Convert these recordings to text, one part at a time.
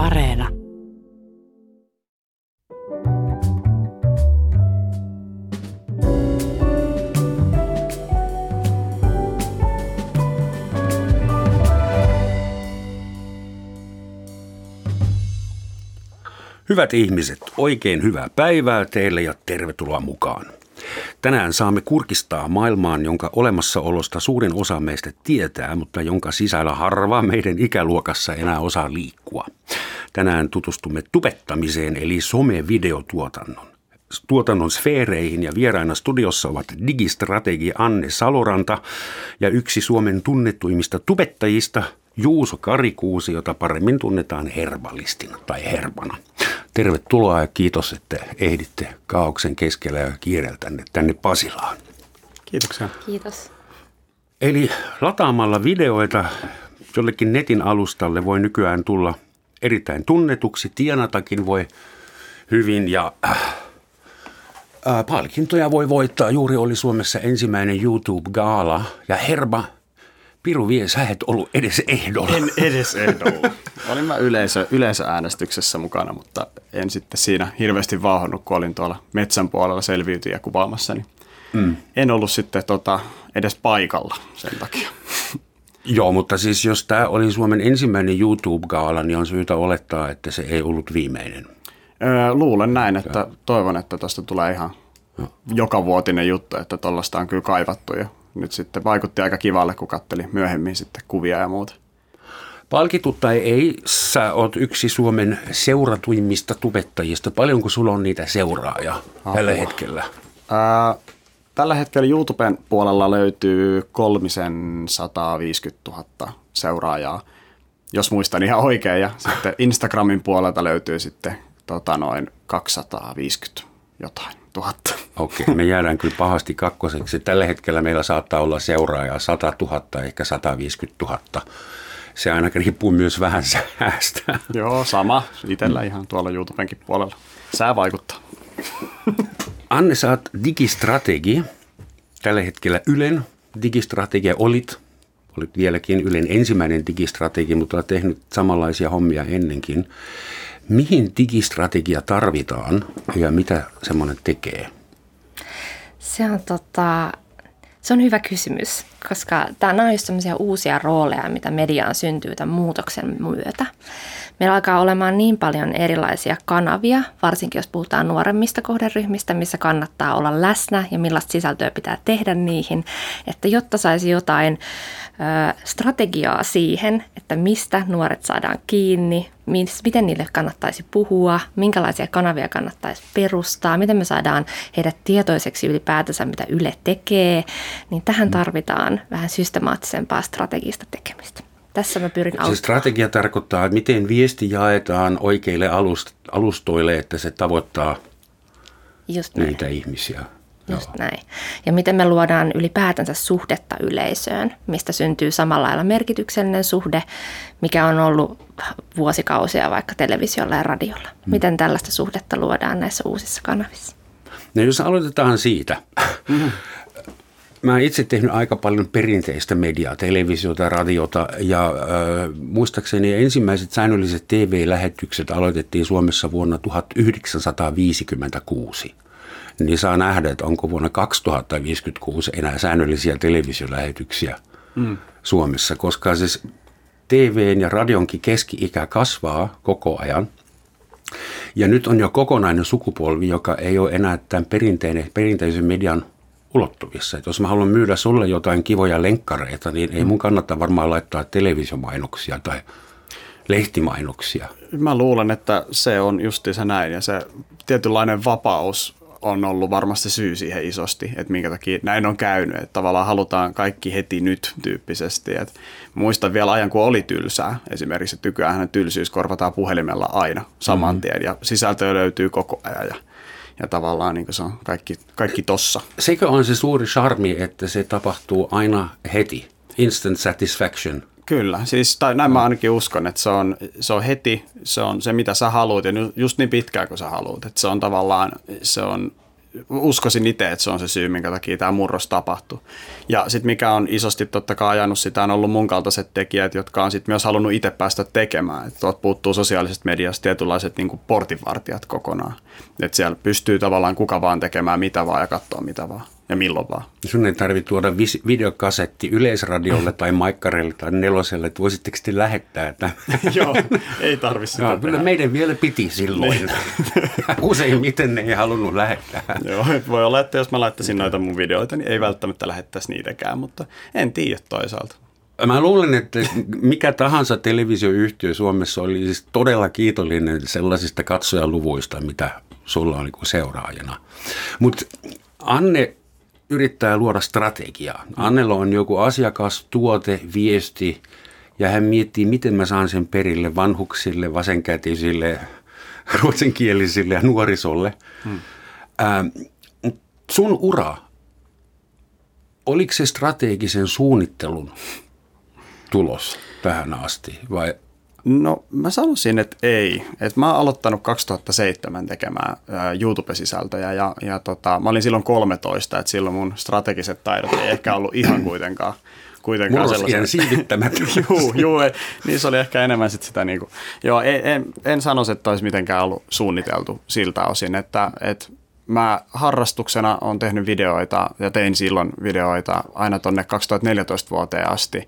Areena. Hyvät ihmiset, oikein hyvää päivää teille ja tervetuloa mukaan. Tänään saamme kurkistaa maailmaan, jonka olemassaolosta suurin osa meistä tietää, mutta jonka sisällä harva meidän ikäluokassa enää osaa liikkua. Tänään tutustumme tubettamiseen eli somevideotuotannon. Tuotannon sfeereihin ja vieraina studiossa ovat digistrategi Anne Saloranta ja yksi Suomen tunnettuimmista tubettajista Juuso Karikuusi, jota paremmin tunnetaan herbalistina tai herbana. Tervetuloa ja kiitos, että ehditte kaauksen keskellä ja kiireellä tänne, tänne Pasilaan. Kiitoksia. Kiitos. Eli lataamalla videoita jollekin netin alustalle voi nykyään tulla erittäin tunnetuksi. Tienatakin voi hyvin ja äh, äh, palkintoja voi voittaa. Juuri oli Suomessa ensimmäinen YouTube-gaala ja Herba Piru vie, sä et ollut edes ehdolla. En edes ehdolla. olin mä yleisö, yleisöäänestyksessä mukana, mutta en sitten siinä hirveästi vaahonnut, kun olin tuolla metsän puolella selviytyjä kuvaamassa. Niin mm. En ollut sitten tota, edes paikalla sen takia. Joo, mutta siis jos tämä oli Suomen ensimmäinen YouTube-gaala, niin on syytä olettaa, että se ei ollut viimeinen. Öö, luulen näin, että toivon, että tuosta tulee ihan joka vuotinen juttu, että tuollaista on kyllä kaivattu ja nyt sitten vaikutti aika kivalle, kun katteli myöhemmin sitten kuvia ja muuta. Palkittu tai ei, sä oot yksi Suomen seuratuimmista tubettajista. Paljonko sulla on niitä seuraajia Apua. tällä hetkellä? Ää, tällä hetkellä YouTuben puolella löytyy kolmisen 150 000 seuraajaa, jos muistan ihan oikein. Ja sitten Instagramin puolelta löytyy sitten tota noin 250 jotain tuhatta. Okei, okay, me jäädään kyllä pahasti kakkoseksi. Tällä hetkellä meillä saattaa olla seuraajaa 100 000, ehkä 150 000. Se aina riippuu myös vähän säästä. Joo, sama. Itellä ihan tuolla YouTubenkin puolella. Sää vaikuttaa. Anne, sä oot digistrategi. Tällä hetkellä Ylen digistrategia olit. Olit vieläkin Ylen ensimmäinen digistrategi, mutta olet tehnyt samanlaisia hommia ennenkin. Mihin digistrategia tarvitaan ja mitä semmoinen tekee? Se on, tota, se on hyvä kysymys, koska tämä on just uusia rooleja, mitä mediaan syntyy tämän muutoksen myötä. Meillä alkaa olemaan niin paljon erilaisia kanavia, varsinkin jos puhutaan nuoremmista kohderyhmistä, missä kannattaa olla läsnä ja millaista sisältöä pitää tehdä niihin, että jotta saisi jotain ö, strategiaa siihen, että mistä nuoret saadaan kiinni, miten niille kannattaisi puhua, minkälaisia kanavia kannattaisi perustaa, miten me saadaan heidät tietoiseksi ylipäätänsä, mitä Yle tekee, niin tähän mm. tarvitaan vähän systemaattisempaa strategista tekemistä. Tässä mä pyrin auttamaan. Se strategia tarkoittaa, että miten viesti jaetaan oikeille alust- alustoille, että se tavoittaa Just niitä ihmisiä. Just Joo. näin. Ja miten me luodaan ylipäätänsä suhdetta yleisöön, mistä syntyy samalla lailla merkityksellinen suhde, mikä on ollut vuosikausia vaikka televisiolla ja radiolla. Hmm. Miten tällaista suhdetta luodaan näissä uusissa kanavissa? No jos aloitetaan siitä. Mm-hmm. Mä oon itse tehnyt aika paljon perinteistä mediaa, televisiota, radiota ja äh, muistaakseni ensimmäiset säännölliset TV-lähetykset aloitettiin Suomessa vuonna 1956. Niin saa nähdä, että onko vuonna 2056 enää säännöllisiä televisiolähetyksiä mm. Suomessa, koska siis TVn ja radionkin keski-ikä kasvaa koko ajan. Ja nyt on jo kokonainen sukupolvi, joka ei ole enää tämän perinteinen, perinteisen median ulottuvissa. Et jos mä haluan myydä sulle jotain kivoja lenkkareita, niin ei mun kannata varmaan laittaa televisiomainoksia tai lehtimainoksia. Mä luulen, että se on justiinsa näin ja se tietynlainen vapaus on ollut varmasti syy siihen isosti, että minkä takia näin on käynyt, että tavallaan halutaan kaikki heti nyt tyyppisesti. Et muistan vielä ajan, kun oli tylsää esimerkiksi, että nykyään tylsyys korvataan puhelimella aina saman mm-hmm. tien ja sisältöä löytyy koko ajan ja ja tavallaan niin se on kaikki, kaikki tossa. Sekö on se suuri charmi, että se tapahtuu aina heti? Instant satisfaction. Kyllä, siis tai näin mä ainakin uskon, että se on, se on heti, se on se mitä sä haluat ja just niin pitkään kuin sä haluat. Että se on tavallaan, se on, uskoisin itse, että se on se syy, minkä takia tämä murros tapahtui. Ja sitten mikä on isosti totta kai ajanut sitä, on ollut mun kaltaiset tekijät, jotka on sitten myös halunnut itse päästä tekemään. Että puuttuu sosiaalisesta mediasta tietynlaiset niin portinvartijat kokonaan. Että siellä pystyy tavallaan kuka vaan tekemään mitä vaan ja katsoa mitä vaan ja milloin vaan. Sun ei tarvitse tuoda vis- videokasetti yleisradiolle tai maikkarelle tai neloselle, että voisitteko te lähettää tämän? Joo, ei tarvitse Joo, kyllä meidän vielä piti silloin. Niin. Useimmiten ne ei halunnut lähettää. Joo, voi olla, että jos mä laittaisin noita mun videoita, niin ei välttämättä lähettäisi niitäkään, mutta en tiedä toisaalta. Mä luulen, että mikä tahansa televisioyhtiö Suomessa oli siis todella kiitollinen sellaisista katsojaluvuista, mitä sulla on niin seuraajana. Mutta Anne yrittää luoda strategiaa. Annella on joku asiakas, tuote, viesti ja hän miettii, miten mä saan sen perille vanhuksille, vasenkätisille, ruotsinkielisille ja nuorisolle. Hmm. Ää, sun ura, oliko se strategisen suunnittelun tulos tähän asti vai No mä sanoisin, että ei. Et mä oon aloittanut 2007 tekemään YouTube-sisältöjä ja, ja tota, mä olin silloin 13, että silloin mun strategiset taidot ei ehkä ollut ihan kuitenkaan kuitenkaan sellaisen. siivittämät. juu, juu, niin se oli ehkä enemmän sit sitä niinku, joo, en, en, en sanoisi, että olisi mitenkään ollut suunniteltu siltä osin, että, että mä harrastuksena on tehnyt videoita ja tein silloin videoita aina tonne 2014 vuoteen asti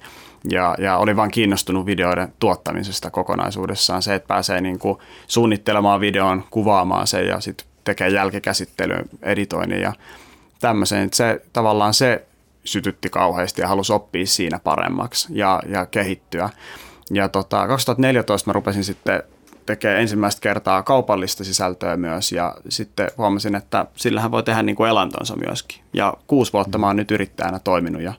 ja, ja olin vaan kiinnostunut videoiden tuottamisesta kokonaisuudessaan. Se, että pääsee niin kuin suunnittelemaan videon, kuvaamaan sen ja sitten tekee jälkikäsittelyn, editoinnin ja tämmöisen. Se tavallaan se sytytti kauheasti ja halusi oppia siinä paremmaksi ja, ja kehittyä. Ja tota, 2014 mä rupesin sitten tekee ensimmäistä kertaa kaupallista sisältöä myös ja sitten huomasin, että sillähän voi tehdä niin kuin elantonsa myöskin. Ja kuusi vuotta mä oon nyt yrittäjänä toiminut ja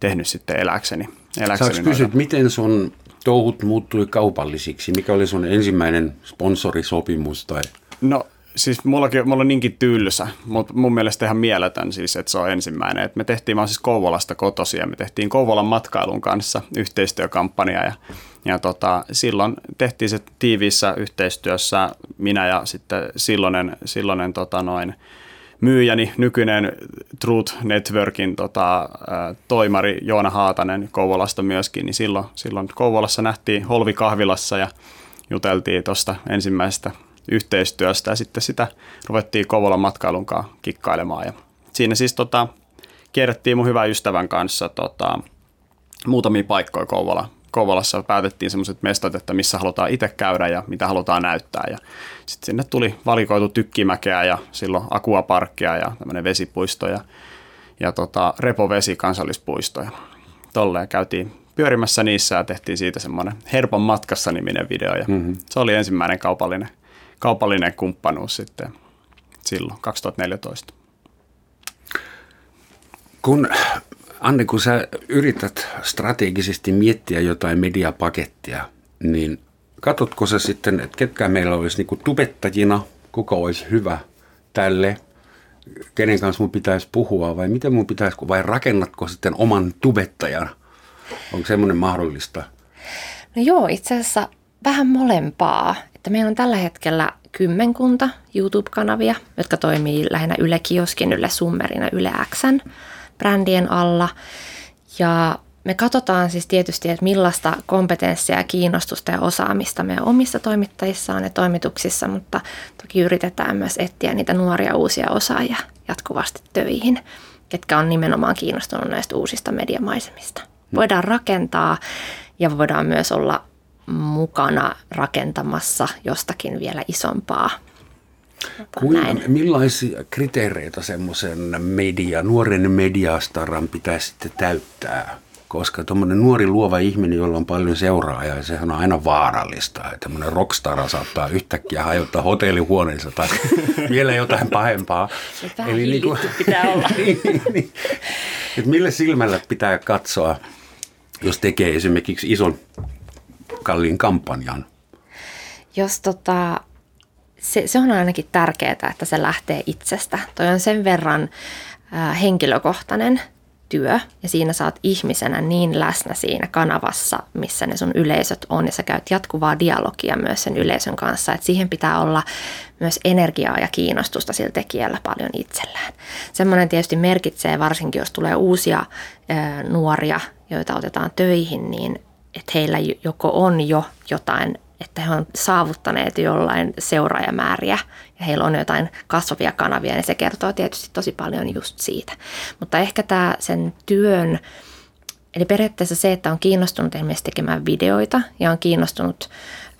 tehnyt sitten eläkseni. Saanko kysyä, miten sun touhut muuttui kaupallisiksi? Mikä oli sun ensimmäinen sponsorisopimus? Tai? No siis mullakin, mulla on niinkin tylsä, mutta mun mielestä ihan mieletön siis, että se on ensimmäinen. Et me tehtiin, mä siis Kouvolasta kotosia, me tehtiin Kouvolan matkailun kanssa yhteistyökampanja ja, ja tota, silloin tehtiin se tiiviissä yhteistyössä minä ja sitten silloinen, silloinen tota noin, myyjäni, nykyinen Truth Networkin tota, toimari Joona Haatanen Kouvolasta myöskin, niin silloin, silloin Kouvolassa nähtiin Holvi kahvilassa ja juteltiin tuosta ensimmäisestä yhteistyöstä ja sitten sitä ruvettiin Kouvolan matkailun kanssa kikkailemaan. Ja siinä siis tota, kierrettiin mun hyvän ystävän kanssa tota, muutamia paikkoja Kouvola, Kouvolassa päätettiin semmoiset mestat, että missä halutaan itse käydä ja mitä halutaan näyttää. Ja sitten sinne tuli valikoitu tykkimäkeä ja silloin akuaparkkia ja tämmöinen vesipuisto ja, ja tota, repovesi kansallispuisto. Ja tolleen käytiin pyörimässä niissä ja tehtiin siitä semmoinen Herpon matkassa niminen video. Ja mm-hmm. Se oli ensimmäinen kaupallinen, kaupallinen kumppanuus sitten silloin 2014. Kun Anne, kun sä yrität strategisesti miettiä jotain mediapakettia, niin katsotko sä sitten, että ketkä meillä olisi niin kuin tubettajina, kuka olisi hyvä tälle, kenen kanssa mun pitäisi puhua vai miten mun pitäisi, vai rakennatko sitten oman tubettajan? Onko semmoinen mahdollista? No joo, itse asiassa vähän molempaa. Että meillä on tällä hetkellä kymmenkunta YouTube-kanavia, jotka toimii lähinnä Yle Kioskin, Yle Summerina, Yle Xn brändien alla. Ja me katsotaan siis tietysti, että millaista kompetenssia ja kiinnostusta ja osaamista meidän omissa toimittajissa on ja toimituksissa, mutta toki yritetään myös etsiä niitä nuoria uusia osaajia jatkuvasti töihin, ketkä on nimenomaan kiinnostunut näistä uusista mediamaisemista. Voidaan rakentaa ja voidaan myös olla mukana rakentamassa jostakin vielä isompaa Kuinka, näin. Millaisia kriteereitä semmoisen media, nuoren mediastaran pitäisi sitten täyttää? Koska tuommoinen nuori luova ihminen, jolla on paljon seuraajia, sehän on aina vaarallista. Että tämmöinen rockstara saattaa yhtäkkiä hajottaa hotellihuoneensa tai vielä jotain pahempaa. Eli niin kuin, pitää olla. niin, niin. Et millä silmällä pitää katsoa, jos tekee esimerkiksi ison kalliin kampanjan? Jos tota, se, se on ainakin tärkeää, että se lähtee itsestä. Toi on sen verran äh, henkilökohtainen työ ja siinä saat ihmisenä niin läsnä siinä kanavassa, missä ne sun yleisöt on ja sä käyt jatkuvaa dialogia myös sen yleisön kanssa, että siihen pitää olla myös energiaa ja kiinnostusta sillä tekijällä paljon itsellään. Semmoinen tietysti merkitsee varsinkin, jos tulee uusia ää, nuoria, joita otetaan töihin, niin että heillä joko on jo jotain että he on saavuttaneet jollain seuraajamääriä ja heillä on jotain kasvavia kanavia, niin se kertoo tietysti tosi paljon just siitä. Mutta ehkä tämä sen työn, eli periaatteessa se, että on kiinnostunut esimerkiksi tekemään videoita ja on kiinnostunut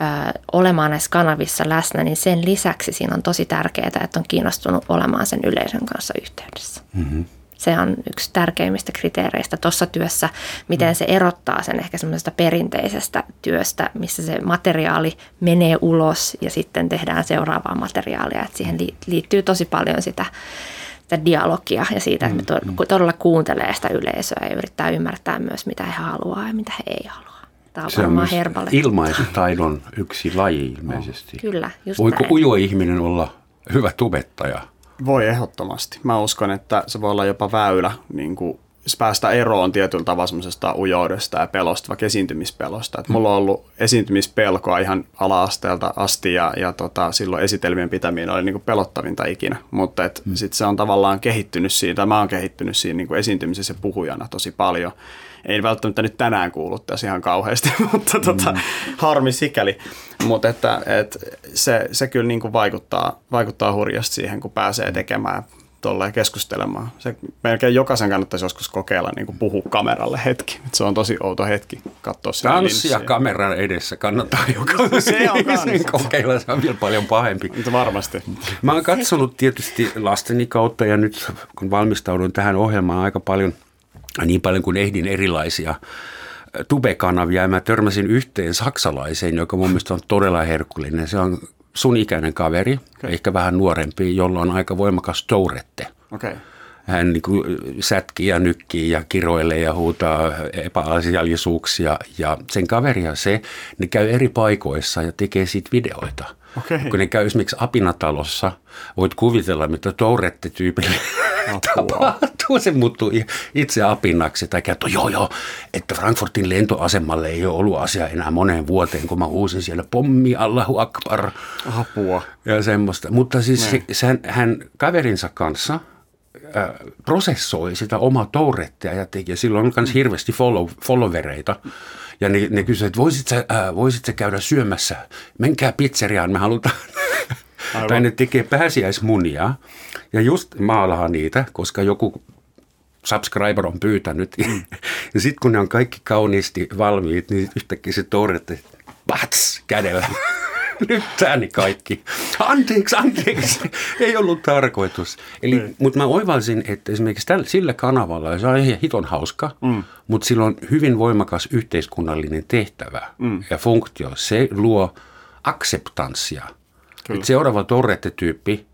ö, olemaan näissä kanavissa läsnä, niin sen lisäksi siinä on tosi tärkeää, että on kiinnostunut olemaan sen yleisön kanssa yhteydessä. Mm-hmm. Se on yksi tärkeimmistä kriteereistä tuossa työssä, miten se erottaa sen ehkä semmoisesta perinteisestä työstä, missä se materiaali menee ulos ja sitten tehdään seuraavaa materiaalia. Et siihen liittyy tosi paljon sitä, sitä dialogia ja siitä, että me mm, mm. todella kuuntelee sitä yleisöä ja yrittää ymmärtää myös, mitä he haluaa ja mitä he ei halua. Tämä on se on ilmaisutaidon yksi laji ilmeisesti. Oh, kyllä, just Voiko näin. ujo ihminen olla hyvä tubettaja? Voi ehdottomasti. Mä uskon, että se voi olla jopa väylä niin kuin päästä eroon tietyllä tavalla semmoisesta ujoudesta ja pelosta, vaikka esiintymispelosta. Et mulla on ollut esiintymispelkoa ihan ala-asteelta asti ja, ja tota, silloin esitelmien pitäminen oli niinku pelottavinta ikinä, mutta mm. sitten se on tavallaan kehittynyt siitä, mä oon kehittynyt siinä niinku esiintymisessä puhujana tosi paljon ei välttämättä nyt tänään kuulu tässä ihan kauheasti, mutta tota, mm. harmi sikäli. Mutta että, että se, se kyllä niin kuin vaikuttaa, vaikuttaa hurjasti siihen, kun pääsee tekemään tolleen keskustelemaan. Se melkein jokaisen kannattaisi joskus kokeilla niin kuin puhua kameralle hetki. Et se on tosi outo hetki katsoa sen Tanssia kameran edessä kannattaa jokaisen se on kokeilla, se on vielä paljon pahempi. Varmasti. Mä oon katsonut tietysti lasteni kautta ja nyt kun valmistaudun tähän ohjelmaan aika paljon – niin paljon kuin ehdin erilaisia tubekanavia ja mä törmäsin yhteen saksalaiseen, joka mun mielestä on todella herkullinen. Se on sun ikäinen kaveri, okay. ehkä vähän nuorempi, jolla on aika voimakas tourette. Okay. Hän niin kuin sätkii ja nykkii ja kiroilee ja huutaa epäasiallisuuksia. Ja sen kaveri ja se, ne käy eri paikoissa ja tekee siitä videoita. Okay. Kun ne käy esimerkiksi Apinatalossa, voit kuvitella, mitä Tourette-tyypille tapahtuu. Se muuttuu itse apinnaksi tai kertoo, joo joo, että Frankfurtin lentoasemalle ei ole ollut asia enää moneen vuoteen, kun mä huusin siellä pommi, Allahu Akbar. Apua. Ja semmoista. Mutta siis se, hän, hän kaverinsa kanssa äh, prosessoi sitä omaa tourettia ja teki. Ja silloin on myös hirveästi follow, followereita. Ja ne, ne kysyivät, että voisit sä, äh, voisit sä käydä syömässä? Menkää pizzeriaan, me halutaan. Aivan. tai ne tekee pääsiäismunia. Ja just maalahan niitä, koska joku subscriber on pyytänyt. Mm. ja sitten kun ne on kaikki kauniisti valmiit, niin yhtäkkiä se torrette, pats, kädellä. Nyt ääni kaikki. Anteeksi, anteeksi. Ei ollut tarkoitus. Eli, niin. mutta mä oivalsin, että esimerkiksi tällä, sillä kanavalla, se on ihan hiton hauska, mm. mutta sillä on hyvin voimakas yhteiskunnallinen tehtävä mm. ja funktio. Se luo akseptanssia. Seuraava torrette-tyyppi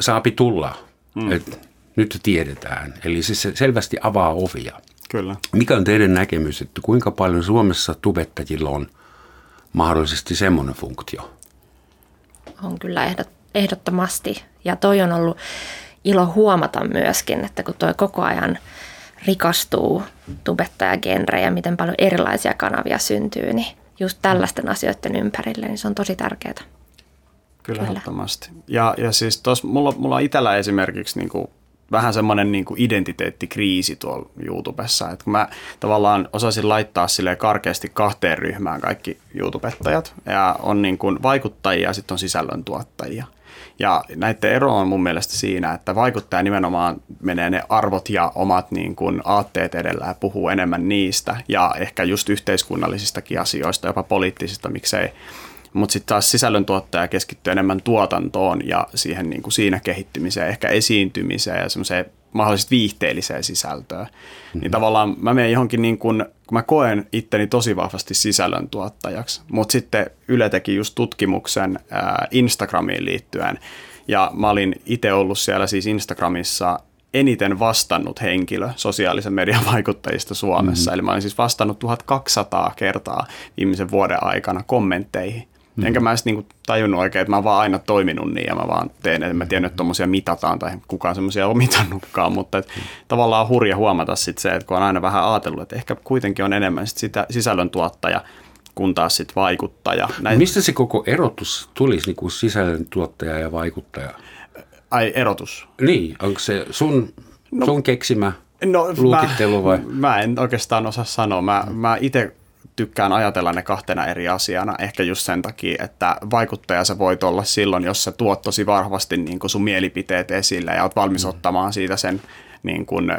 saapi tulla. Mm. Et nyt tiedetään. Eli siis se selvästi avaa ovia. Kyllä. Mikä on teidän näkemys, että kuinka paljon Suomessa tubettajilla on mahdollisesti semmoinen funktio? On kyllä ehdottomasti. Ja toi on ollut ilo huomata myöskin, että kun toi koko ajan rikastuu tubettajagenre ja miten paljon erilaisia kanavia syntyy, niin just tällaisten asioiden ympärille, niin se on tosi tärkeää. Kyllä, ehdottomasti. Ja, ja siis tos, mulla, mulla on itsellä esimerkiksi niin kuin vähän semmoinen niin kuin identiteettikriisi tuolla YouTubessa, että kun mä tavallaan osasin laittaa sille karkeasti kahteen ryhmään kaikki YouTubettajat, ja on niin kuin vaikuttajia ja sitten on sisällöntuottajia. Ja näiden ero on mun mielestä siinä, että vaikuttaja nimenomaan menee ne arvot ja omat niin kuin aatteet edellä ja puhuu enemmän niistä ja ehkä just yhteiskunnallisistakin asioista, jopa poliittisista, miksei mutta sitten taas sisällöntuottaja keskittyy enemmän tuotantoon ja siihen niin kuin siinä kehittymiseen, ehkä esiintymiseen ja semmoiseen mahdollisesti viihteelliseen sisältöön. Mm-hmm. Niin tavallaan mä menen johonkin niin kuin, kun mä koen itteni tosi vahvasti sisällöntuottajaksi, mutta sitten Yle teki just tutkimuksen ää, Instagramiin liittyen ja mä olin itse ollut siellä siis Instagramissa eniten vastannut henkilö sosiaalisen median vaikuttajista Suomessa. Mm-hmm. Eli mä olin siis vastannut 1200 kertaa viimeisen vuoden aikana kommentteihin. Mm. Enkä mä edes niinku tajunnut oikein, että mä oon vaan aina toiminut niin ja mä vaan teen, että mä tiedän, että tommosia mitataan tai kukaan semmoisia on mitannutkaan, mutta et mm. tavallaan hurja huomata sit se, että kun on aina vähän ajatellut, että ehkä kuitenkin on enemmän sit sitä sisällöntuottaja, kun taas sitten vaikuttaja. Näin. Mistä se koko erotus tulisi niin kuin sisällöntuottaja ja vaikuttaja? Ai erotus? Niin, onko se sun, no, sun keksimä no, luokittelu vai? Mä, mä en oikeastaan osaa sanoa. Mä, mä itse tykkään ajatella ne kahtena eri asiana, ehkä just sen takia, että vaikuttaja sä voit olla silloin, jos sä tuot tosi vahvasti niin kuin sun mielipiteet esille ja oot valmis mm. ottamaan siitä sen niin kuin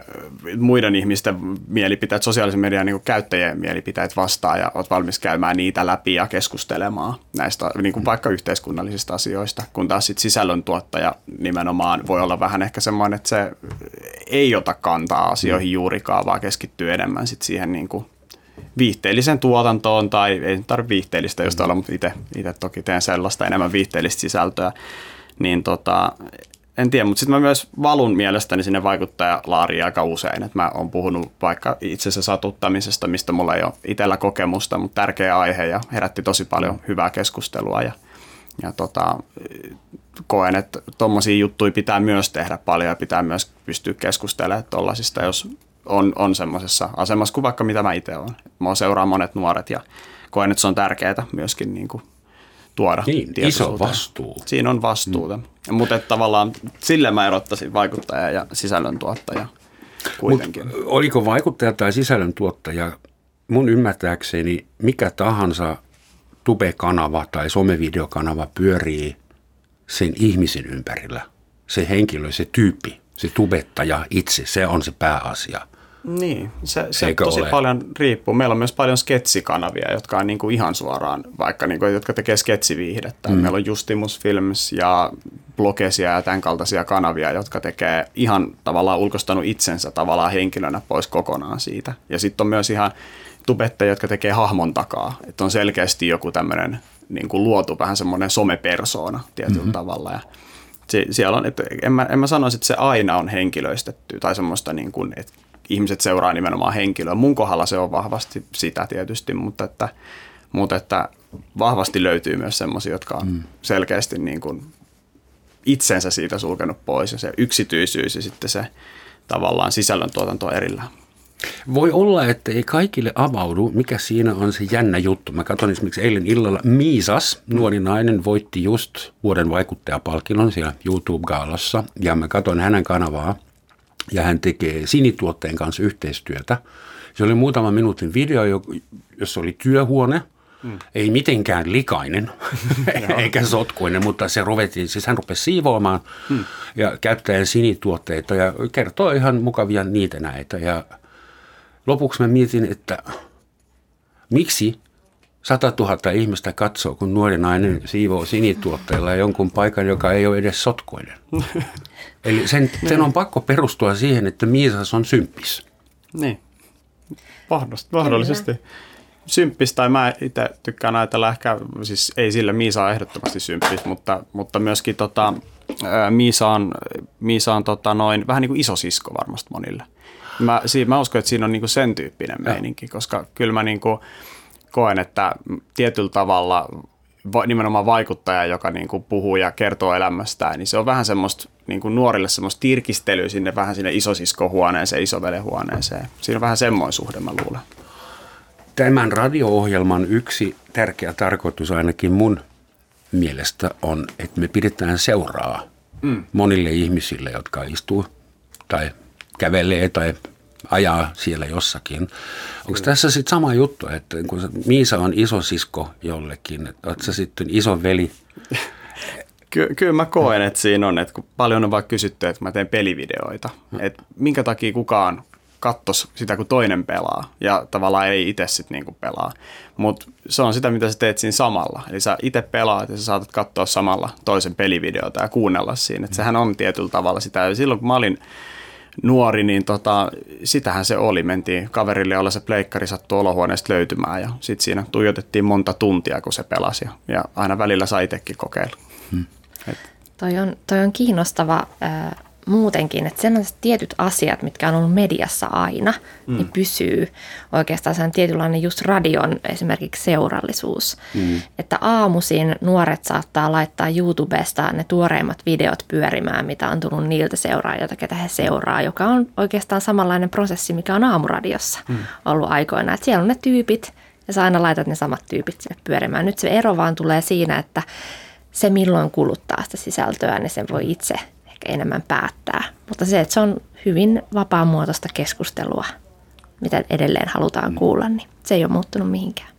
muiden ihmisten mielipiteet, sosiaalisen median niin kuin käyttäjien mielipiteet vastaan ja olet valmis käymään niitä läpi ja keskustelemaan näistä niin kuin vaikka yhteiskunnallisista asioista, kun taas sit sisällöntuottaja nimenomaan voi olla vähän ehkä semmoinen, että se ei ota kantaa asioihin mm. juurikaan, vaan keskittyy enemmän sit siihen niin kuin viihteellisen tuotantoon tai ei tarvitse viihteellistä just olla, mutta itse toki teen sellaista enemmän viihteellistä sisältöä, niin tota, en tiedä, mutta sitten mä myös valun mielestäni sinne vaikuttajalaariin aika usein. että mä oon puhunut vaikka itsensä satuttamisesta, mistä mulla ei ole itsellä kokemusta, mutta tärkeä aihe ja herätti tosi paljon hyvää keskustelua. Ja, ja tota, koen, että tuommoisia juttuja pitää myös tehdä paljon ja pitää myös pystyä keskustelemaan tuollaisista, jos on, on semmoisessa asemassa kuin vaikka mitä mä itse olen. Mä seuraa monet nuoret ja koen, että se on tärkeää myöskin niin kuin tuoda niin, iso vastuu. Siinä on vastuuta. Mm. Mutta tavallaan sille mä erottaisin vaikuttaja ja sisällöntuottaja kuitenkin. Mut oliko vaikuttaja tai sisällöntuottaja mun ymmärtääkseni mikä tahansa tube-kanava tai somevideokanava pyörii sen ihmisen ympärillä. Se henkilö, se tyyppi, se tubettaja itse, se on se pääasia. Niin, se, se tosi ole? paljon riippuu. Meillä on myös paljon sketsikanavia, jotka on niin kuin ihan suoraan, vaikka niin kuin, jotka tekee sketsiviihdettä. Mm. Meillä on Justimus Films ja Blogesia ja tämän kaltaisia kanavia, jotka tekee ihan tavallaan ulkostanut itsensä tavallaan henkilönä pois kokonaan siitä. Ja sitten on myös ihan tubettajia, jotka tekee hahmon takaa. Että on selkeästi joku tämmöinen niin kuin luotu vähän semmoinen somepersoona tietyllä mm-hmm. tavalla. Ja siellä on, että en mä, en mä sanoisi, että se aina on henkilöistetty tai semmoista, niin kuin, että ihmiset seuraa nimenomaan henkilöä. Mun kohdalla se on vahvasti sitä tietysti, mutta että, mutta että vahvasti löytyy myös semmoisia, jotka on mm. selkeästi niin kuin itsensä siitä sulkenut pois ja se yksityisyys ja sitten se tavallaan sisällöntuotanto erillään. Voi olla, että ei kaikille avaudu, mikä siinä on se jännä juttu. Mä katson esimerkiksi eilen illalla Miisas, nuori nainen, voitti just vuoden vaikuttajapalkinnon siellä YouTube-gaalassa. Ja mä katson hänen kanavaa ja hän tekee sinituotteen kanssa yhteistyötä. Se oli muutama minuutin video, jossa oli työhuone, mm. ei mitenkään likainen eikä sotkuinen, mutta se ruvettiin, siis hän rupesi siivoamaan mm. ja käyttäen sinituotteita ja kertoo ihan mukavia niitä näitä. Ja lopuksi mä mietin, että miksi 100 000 ihmistä katsoo, kun nuori nainen siivoo sinituotteella jonkun paikan, joka ei ole edes sotkoinen. Eli sen, sen on pakko perustua siihen, että Miisas on symppis. Niin, mahdollisesti. Symppis, tai mä itse tykkään ajatella ehkä, siis ei sillä Miisa on ehdottomasti symppis, mutta, mutta myöskin tota, Miisa on, Miisa on tota noin, vähän niin kuin isosisko varmasti monille. Mä, siinä, mä uskon, että siinä on niin kuin sen tyyppinen meininki, koska kyllä mä niin kuin, koen, että tietyllä tavalla nimenomaan vaikuttaja, joka niin kuin puhuu ja kertoo elämästään, niin se on vähän semmoista niin kuin nuorille semmoista tirkistelyä sinne vähän sinne isosiskohuoneeseen, isovelehuoneeseen. Siinä on vähän semmoinen suhde, mä luulen. Tämän radio-ohjelman yksi tärkeä tarkoitus ainakin mun mielestä on, että me pidetään seuraa mm. monille ihmisille, jotka istuu tai kävelee tai ajaa siellä jossakin. Onko tässä sitten sama juttu, että kun Miisa on isosisko jollekin, että sä sitten iso veli? Ky- kyllä mä koen, että siinä on, että kun paljon on vaikka kysytty, että mä teen pelivideoita, että minkä takia kukaan kattos sitä, kun toinen pelaa ja tavallaan ei itse sitten niinku pelaa. Mutta se on sitä, mitä sä teet siinä samalla. Eli sä itse pelaat ja sä saatat katsoa samalla toisen pelivideota ja kuunnella siinä. Et sehän on tietyllä tavalla sitä. Ja silloin kun mä olin nuori, niin tota, sitähän se oli. Mentiin kaverille, jolla se pleikkari sattui olohuoneesta löytymään ja sitten siinä tuijotettiin monta tuntia, kun se pelasi ja, ja aina välillä sai itsekin kokeilla. Hmm. Toi, on, toi on kiinnostava äh, muutenkin, että sellaiset tietyt asiat, mitkä on ollut mediassa aina, mm. niin pysyy oikeastaan sen tietynlainen just radion esimerkiksi seurallisuus. Mm. Että aamuisin nuoret saattaa laittaa YouTubesta ne tuoreimmat videot pyörimään, mitä on tullut niiltä seuraajilta, ketä he seuraa, joka on oikeastaan samanlainen prosessi, mikä on aamuradiossa mm. ollut aikoina. Että siellä on ne tyypit ja sä aina laitat ne samat tyypit sinne pyörimään. Nyt se ero vaan tulee siinä, että se milloin kuluttaa sitä sisältöä, niin sen voi itse ehkä enemmän päättää. Mutta se, että se on hyvin vapaamuotoista keskustelua, mitä edelleen halutaan mm. kuulla, niin se ei ole muuttunut mihinkään.